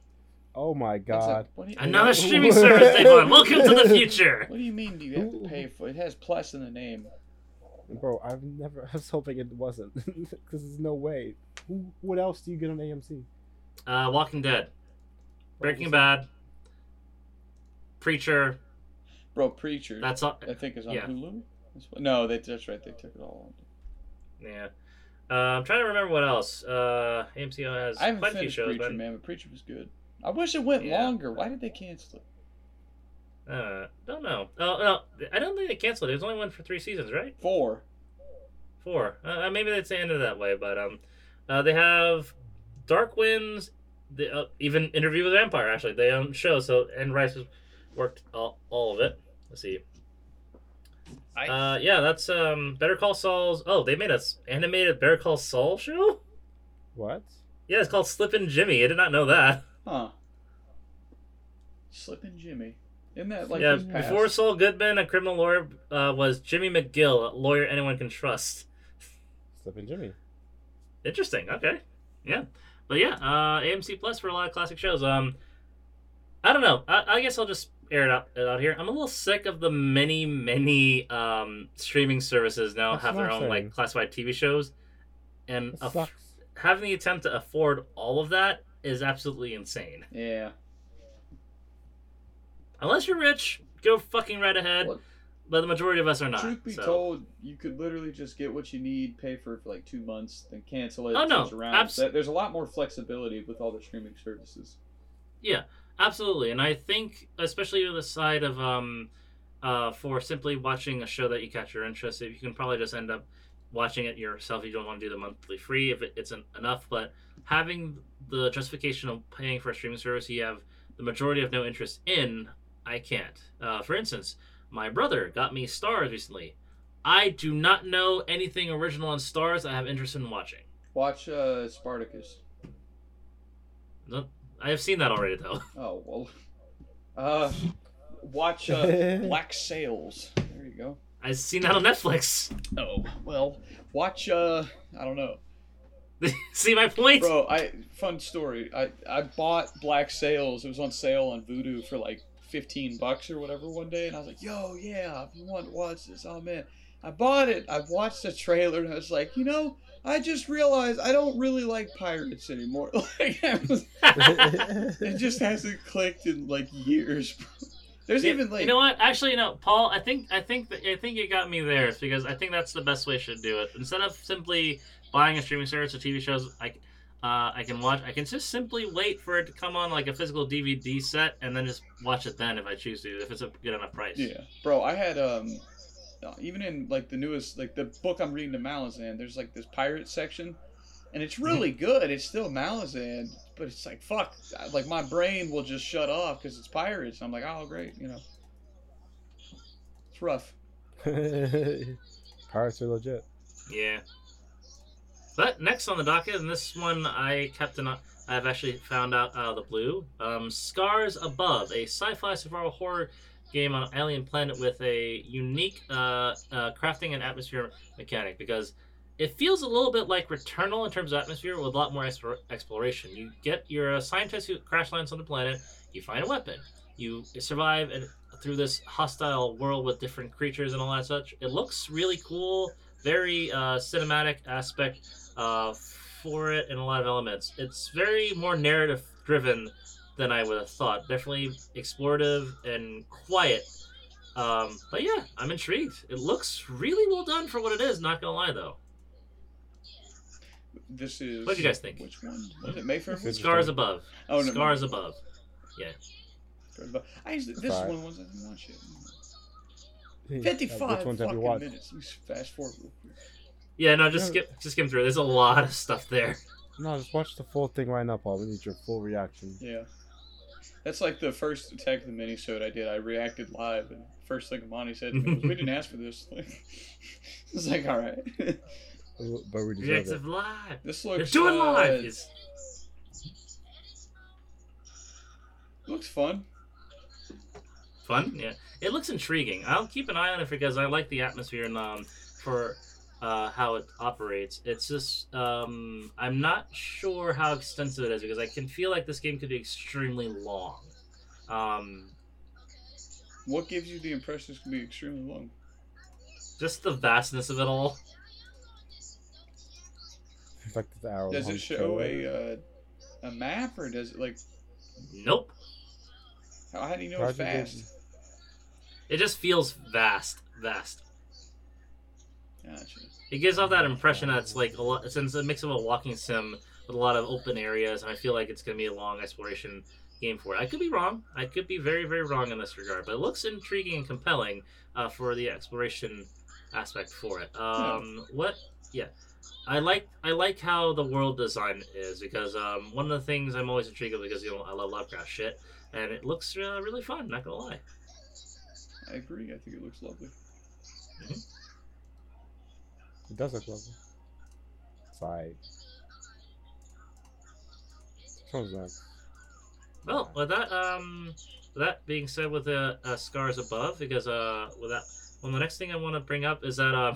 Oh my god. that- you, Another streaming service, Devon. Welcome to the future. what do you mean? Do you have to pay for it? Has plus in the name. Bro, I've never. I was hoping it wasn't, because there's no way. Who, what else do you get on AMC? Uh, Walking Dead, Breaking Bad, Preacher. Bro, Preacher. That's all. I think is on yeah. Hulu. No, they, that's right. They took it all on. Yeah. Uh, I'm trying to remember what else. Uh, AMC has I haven't quite a few finished shows, Preacher, but man, but Preacher was good. I wish it went Yeah. longer. Why did they cancel it? Uh, don't know. Oh no, I don't think they canceled it. It was only one for three seasons, right? Four. Four. Uh, maybe it's ended that way, but um, uh, they have Dark Winds. The uh, even Interview with a Vampire. Actually, they own show. So Anne Rice has worked all, all of it. Let's see. I- Uh, yeah, that's um Better Call Saul's. Oh, they made a s- animated Better Call Saul show. What? Yeah, it's called Slippin' Jimmy. I did not know that. Huh. Slippin' Jimmy. Isn't that like yeah, before Saul Goodman, a criminal lawyer, uh, was Jimmy McGill, a lawyer anyone can trust. Slippin' Jimmy. Interesting. Okay. Yeah. But yeah, uh, AMC Plus for a lot of classic shows. Um, I don't know. I, I guess I'll just air it out, it out here. I'm a little sick of the many, many um, streaming services now That's have their own saying. like classified TV shows, and It aff- having the attempt to afford all of that is absolutely insane. Yeah. Unless you're rich, go fucking right ahead. Well, but the majority of us are not. Truth be so. told, you could literally just get what you need, pay for it for like two months, then cancel it. Oh, no. switch around. Abs- There- There's a lot more flexibility with all the streaming services. Yeah, absolutely. And I think, especially on the side of um, uh, for simply watching a show that you catch your interest, you can probably just end up watching it yourself. You don't want to do the monthly free if it isn't enough. But having the justification of paying for a streaming service you have the majority of no interest in, I can't. Uh, for instance, my brother got me Starz recently. I do not know anything original on Starz I have interest in watching. Watch uh, Spartacus. No, I have seen that already, though. Oh well. Uh, watch uh, Black Sails. There you go. I've seen that on Netflix. Oh well. Watch uh, I don't know. See my point? Bro, I fun story. I I bought Black Sails. It was on sale on Vudu for like fifteen bucks or whatever one day, and I was like, "Yo, yeah, if you want to watch this." Oh man, I bought it. I watched the trailer, and I was like, you know, I just realized I don't really like pirates anymore. Like, was- it just hasn't clicked in like years. There's Yeah, even like you know what? Actually, no, Paul. I think I think that I think you got me there because I think that's the best way you should do it. Instead of simply buying a streaming service or TV shows, I uh, I can watch. I can just simply wait for it to come on like a physical DVD set and then just watch it then if I choose to, if it's a good enough price. Yeah, bro. I had um, uh, even in like the newest like the book I'm reading to Malazan, there's like this pirate section, and it's really good. It's still Malazan, but it's like fuck, like my brain will just shut off because it's pirates. I'm like, oh great, you know. It's rough. Pirates are legit. Yeah. But next on the docket, and this one I kept an I've actually found out out of the blue. Um, Scars Above, a sci-fi survival horror game on an alien planet with a unique uh, uh, crafting and atmosphere mechanic because it feels a little bit like Returnal in terms of atmosphere with a lot more explor- exploration. You get you're scientist who crash lands on the planet. You find a weapon. You survive and through this hostile world with different creatures and all that such. It looks really cool very uh, cinematic aspect uh, for it and a lot of elements. It's very more narrative driven than I would have thought. Definitely explorative and quiet. Um, but yeah, I'm intrigued. It looks really well done for what it is. Not gonna lie though. This is. What do you guys think? Which one was it? Mayfair. Scars above. Oh no. Scars no. above. Yeah. I used to, this one wasn't. Hmm. 55 ones have you watched? minutes. We fast forward real quick. Yeah, no, just skip, just skim through. There's a lot of stuff there. No, just watch the full thing right now, Paul. We need your full reaction. Yeah, that's like the first attack of the minisode I did. I reacted live, and first thing Amani said to me was, "We didn't ask for this." Like, it's like, all right, but we deserve Reactive it. live. This looks. They're doing uh, live. Looks fun fun. Yeah, it looks intriguing. I'll keep an eye on it because I like the atmosphere and um for uh, how it operates. It's just um I'm not sure how extensive it is because I can feel like this game could be extremely long. Um, What gives you the impression it's gonna be extremely long? just the vastness of it all. It's like the arrow. Does it show a uh, a map, or does it like? Nope. How, how do you know it's Project fast? It just feels vast, vast. Gotcha. It gives off that impression that it's like a lot, since it's a mix of a walking sim with a lot of open areas, and I feel like it's gonna be a long exploration game for it. I could be wrong. I could be very, very wrong in this regard, but it looks intriguing and compelling uh, for the exploration aspect for it. Um, what? Yeah, I like I like how the world design is because um, one of the things I'm always intrigued with because you know I love Lovecraft shit, and it looks uh, really fun. Not gonna lie. I agree. I think it looks lovely. It does look lovely. Side. Sounds nice. Well, with that, um, with that being said, with the uh, scars above, because uh, with that, well, the next thing I want to bring up is that uh,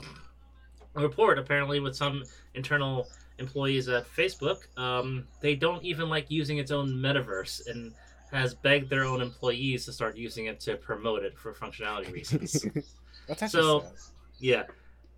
a report apparently with some internal employees at Facebook, um, they don't even like using its own metaverse and has begged their own employees to start using it to promote it for functionality reasons. That's So- sad. Yeah.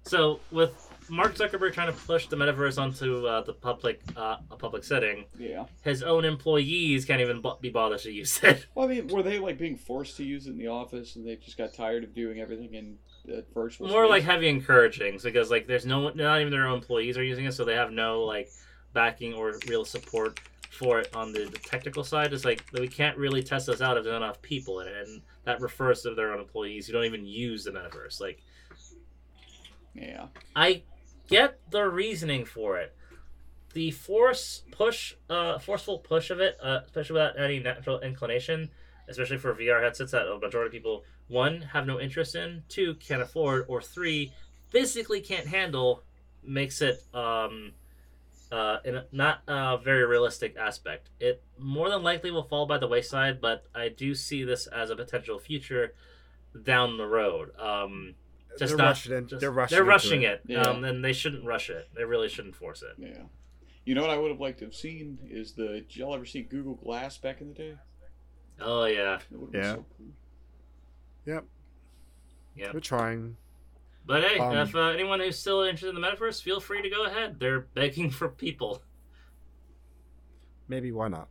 So with Mark Zuckerberg trying to push the metaverse onto uh, the public uh, a public setting, Yeah. his own employees can't even bo- be bothered to use it. Well, I mean, were they like being forced to use it in the office, and they just got tired of doing everything in the virtual? More space? like heavy encouraging because like there's no not even their own employees are using it, so they have no like backing or real support for it on the, the technical side. It's like we can't really test this out if there's not enough people in it, and that refers to their own employees who don't even use the metaverse. Like Yeah. I get the reasoning for it. The force push, uh, forceful push of it, uh, especially without any natural inclination, especially for VR headsets that a majority of people one have no interest in, two can't afford, or three physically can't handle, makes it um, uh, in a not a very realistic aspect. It more than likely will fall by the wayside, but I do see this as a potential future down the road. Um, just they're not rushing in, just- they're rushing. They're rushing it. it, Yeah. um, and they shouldn't rush it. They really shouldn't force it. Yeah. You know what I would have liked to have seen is the. Did y'all ever see Google Glass back in the day? Oh yeah, That would have been Yeah. so cool. yeah. They're trying. But hey, Um, if uh, anyone who's still interested in the metaverse, feel free to go ahead. They're begging for people. Maybe why not?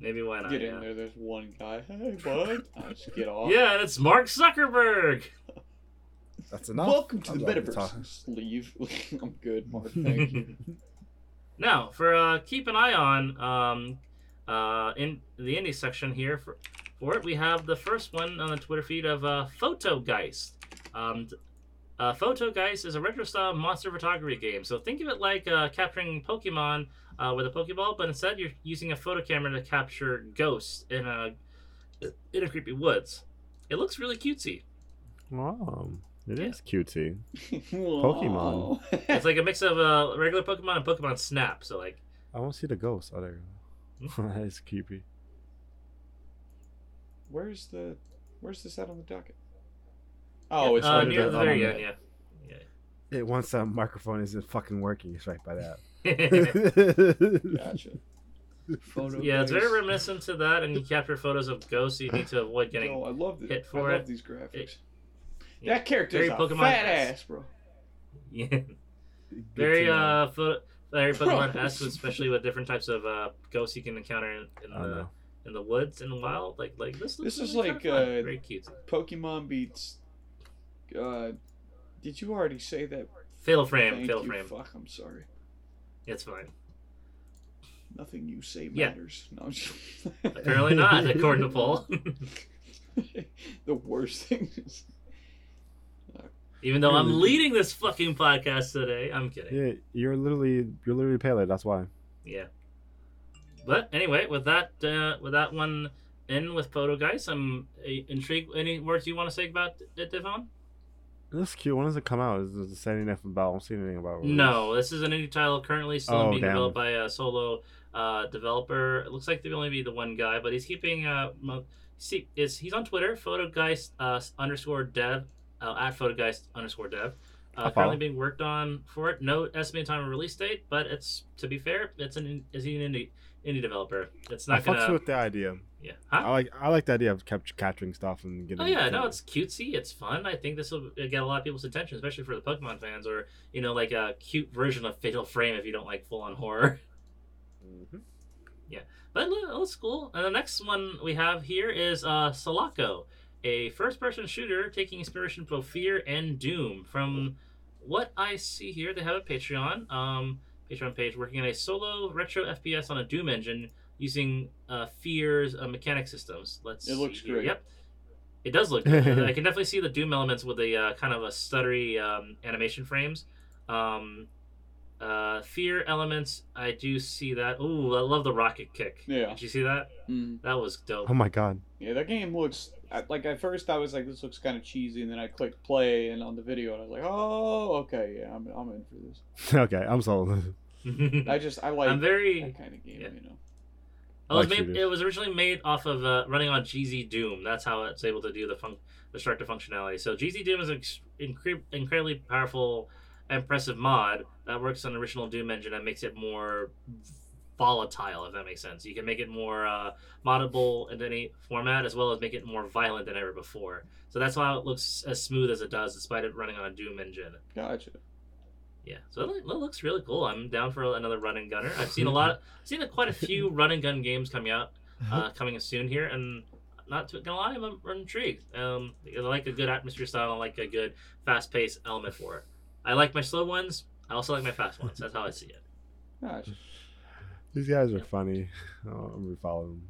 Maybe why not? Get yeah. in there. There's one guy. Hey, bud. Just get off. Yeah, and it's Mark Zuckerberg. That's enough. Welcome to I'm the done with metaverse. talking. Leave. I'm good, Mark. Thank you. Now, for uh, keep an eye on um, uh, in the indie section here for for it, we have the first one on the Twitter feed of uh, Photogeist. Um, Uh, Photogeist is a retro style monster photography game. So think of it like uh, capturing Pokemon uh, with a Pokeball, but instead you're using a photo camera to capture ghosts in a in a creepy woods. It looks really cutesy. Wow, it Yeah. is cutesy. Pokemon. It's like a mix of uh, regular Pokemon and Pokemon Snap. So like, I want to see the ghosts. Oh, there you go. that is creepy. where's the where's this at on the docket? Oh, it's uh, right near at the the very end. Yeah. It once that microphone isn't fucking working, it's right by that. Gotcha. Photo it's very reminiscent to that, and you capture photos of ghosts. So you need to avoid getting. Yo, I love this. hit I love it. these graphics. Yeah. That character Very a Pokemon fat esque. ass, bro. Yeah. Very to know. uh photo, very Pokemon esque, especially with different types of uh ghosts you can encounter in, in the know. in the woods and the wild. Like like this. Looks This is really like, kinda uh, very cute. Pokemon beats. Uh, did you already say that? Fatal frame, Thank fatal you. frame. Fuck, I'm sorry. It's fine. Nothing you say Yeah. matters. No, just... Apparently not, according to Paul. the worst thing is. Even though I'm leading this fucking podcast today, I'm kidding. Yeah, you're literally you're literally paler. That's why. Yeah. But anyway, with that uh, with that one in with Photogeist, I'm uh, intrigued. Any words you want to say about it, Devon? It looks cute. When does it come out? Is it saying anything about? I don't see anything about. release. No, this is an indie title currently still Oh, being damn. developed by a solo uh, developer. It looks like there'll only be the one guy, but he's keeping. Uh, see, is he's on Twitter, photogeist uh, underscore dev uh, at photogeist underscore dev. Uh, currently being worked on for it. No estimated time of release date, but it's to be fair, it's an is he an indie indie developer? It's not gonna. with the idea. Yeah. I like I like the idea of cap- capturing stuff and getting. Oh yeah, no, it's cutesy. It's fun. I think this will get a lot of people's attention, especially for the Pokemon fans, or you know, like a cute version of Fatal Frame if you don't like full on horror. Mhm. But it looks cool. And the next one we have here is uh, Sulaco, a first-person shooter taking inspiration from Fear and Doom. From what I see here, they have a Patreon, um, Patreon page working on a solo retro FPS on a Doom engine using uh, Fear's uh, mechanic systems. Let's. It looks see here. great. Yep. It does look good. I can definitely see the Doom elements with the uh, kind of a stuttery um, animation frames. Um, uh, fear elements, I do see that. Ooh, I love the rocket kick. Yeah. Did you see that? Mm. That was dope. Oh my god. Yeah, that game looks like at first I was like, this looks kind of cheesy, and then I clicked play, and on the video, and I was like, oh, okay, yeah, I'm, I'm in for this. okay, I'm sold. I just I like I'm very. that kind of game, yeah. you know. It was, made, it was originally made off of uh, running on GZ Doom. That's how it's able to do the fun- destructive functionality. So GZ Doom is an ex- incre- incredibly powerful, impressive mod that works on the original Doom engine and makes it more volatile. If that makes sense, you can make it more uh, moddable in any format, as well as make it more violent than ever before. So that's why it looks as smooth as it does, despite it running on a Doom engine. Gotcha. Yeah, so it, looks really cool. I'm down for another run and gunner. I've seen a lot, I've seen quite a few run and gun games coming out, uh, coming soon here, and not to, gonna lie, I'm, I'm intrigued. Um, I like a good atmosphere style. I like a good fast paced element for it. I like my slow ones. I also like my fast ones. That's how I see it. Gotcha. These guys are funny. Oh, I'm gonna follow them.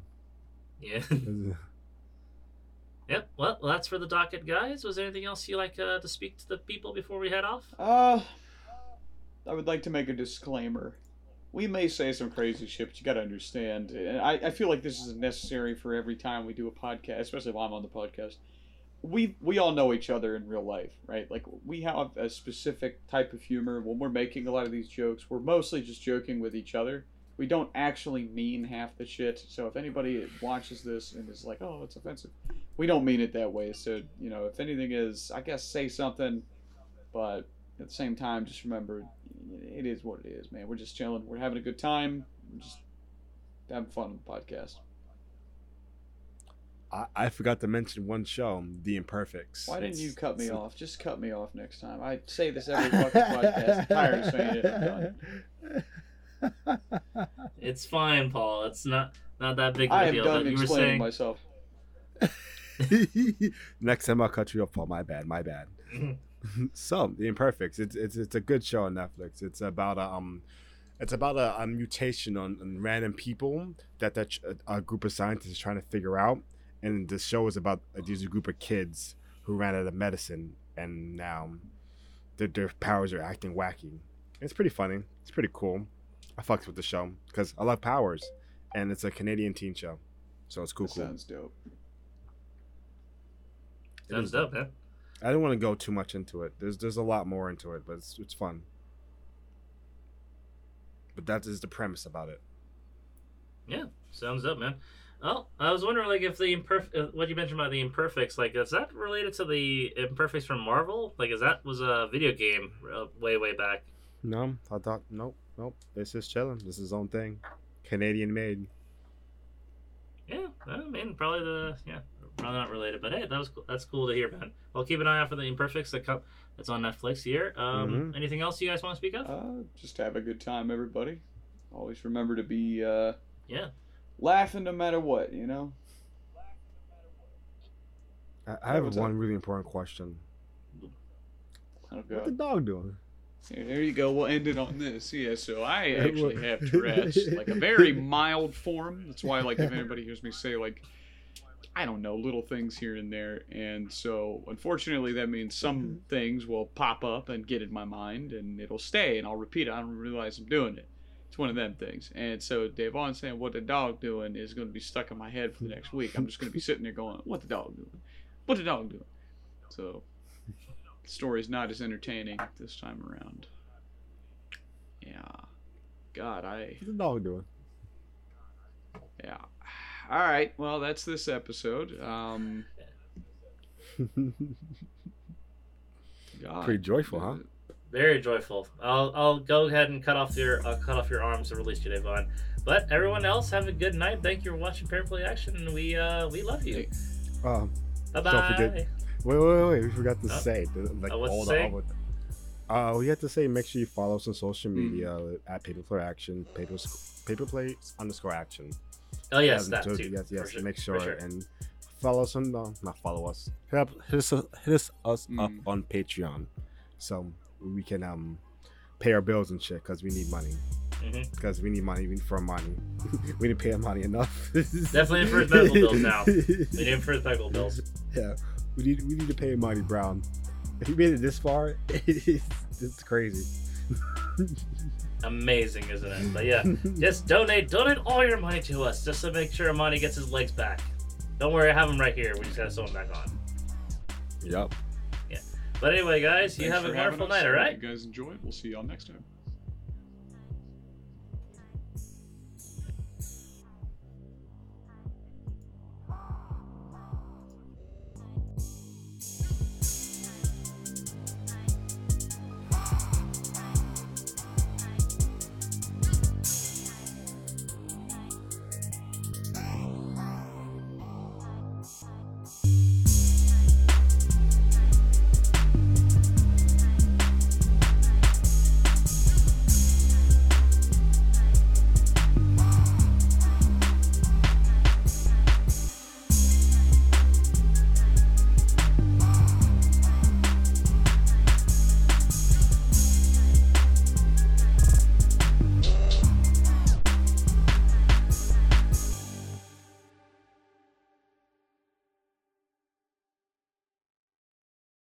Yeah. This yep. Well, that's for the docket, guys. Was there anything else you like uh, to speak to the people before we head off? Uh, I would like to make a disclaimer. We may say some crazy shit, but you gotta understand. And I, I feel like this is necessary for every time we do a podcast, especially if I'm on the podcast. We we all know each other in real life, right? Like we have a specific type of humor. When we're making a lot of these jokes, we're mostly just joking with each other. We don't actually mean half the shit. So if anybody watches this and is like, "Oh, it's offensive," we don't mean it that way. So you know, if anything is, I guess say something, but at the same time, just remember, it is what it is, man. We're just chilling. We're having a good time. We're just having fun on the podcast. I, I forgot to mention one show, The Imperfects. Why didn't you cut me it's a- off? Just cut me off next time. I say this every fucking podcast. I'm tired of saying it. I'm done. It's fine, Paul. It's not not that big of I a am deal. done But you were explaining saying. myself. Next time I'll cut you off, Paul. My bad. My bad. So the imperfects it's, it's it's a good show on netflix it's about a um it's about a, a mutation on, on random people that that ch- a, a group of scientists is trying to figure out and the show is about uh, these group of kids who ran out of medicine and now their, their powers are acting wacky. It's pretty funny. It's pretty cool. I fucked with the show because I love Powers, and it's a Canadian teen show, so it's cool. That Cool. sounds dope. Sounds dope, man. I don't want to go too much into it. There's there's a lot more into it, but it's it's fun. But that is the premise about it. Yeah, sounds dope, man. Oh, I was wondering, like, if the imperf- uh, what you mentioned about the imperfects, like, is that related to the imperfects from Marvel? Like, is that was a video game uh, way, way back? No, I thought nope, nope. It's just chilling. This is his own thing, Canadian made. Yeah, I mean, probably the yeah, probably not related, but hey, that was cool. that's cool to hear, man. Well, keep an eye out for the imperfects that come. That's on Netflix here. Um, Mhm. anything else you guys want to speak of? Uh, just have a good time, everybody. Always remember to be uh, yeah, laughing no matter what, you know? I, I have what's one up? really important question. Oh, What the dog doing? There you go. We'll end it on this. Yeah, so I actually have Tourette's, like a very mild form. That's why, like, if anybody hears me say, like, I don't know, little things here and there. And so, unfortunately, that means some mm-hmm. things will pop up and get in my mind, and it'll stay, and I'll repeat it. I don't realize I'm doing it. It's one of them things. And so, Devon saying, What the dog doing is going to be stuck in my head for the next week. I'm just going to be sitting there going, What the dog doing? What the dog doing? So, the story's not as entertaining this time around. Yeah. God, I. What's the dog doing? Yeah. All right. Well, that's this episode. Um, God. Pretty joyful, huh? very joyful. I'll I'll go ahead and cut off your I'll cut off your arms and release you, Devon. But everyone else, have a good night. Thank you for watching Pair Play Action, and we uh we love you. Um, Bye Don't forget- bye. wait, wait, wait. We forgot to Oh. say the- like Oh, what's all the. all Uh, we have to say make sure you follow us on social Hmm. media at Paper Play Action, Paper Paper Play underscore Action. Oh yes, Yeah, that too. Yes, yes. sure, Make sure, sure. and follow us on no, not follow us. Hit, up, hit us, hit us, us up Mm. on Patreon, so we can um pay our bills and shit because we need money. Mhm. Because we need money, we need for money. we need to pay our money enough. Definitely for his medical bills now. We need him for his medical bills. Yeah, we need we need to pay Monty Brown. If you made it this far, it's, it's crazy. Amazing, isn't it? But yeah, just donate, donate all your money to us, just to make sure Amani gets his legs back. Don't worry, I have him right here. We just gotta sew him back on. Yep. Yeah. But anyway, guys, you have a wonderful night. All I hope right. You guys enjoy. We'll see y'all next time.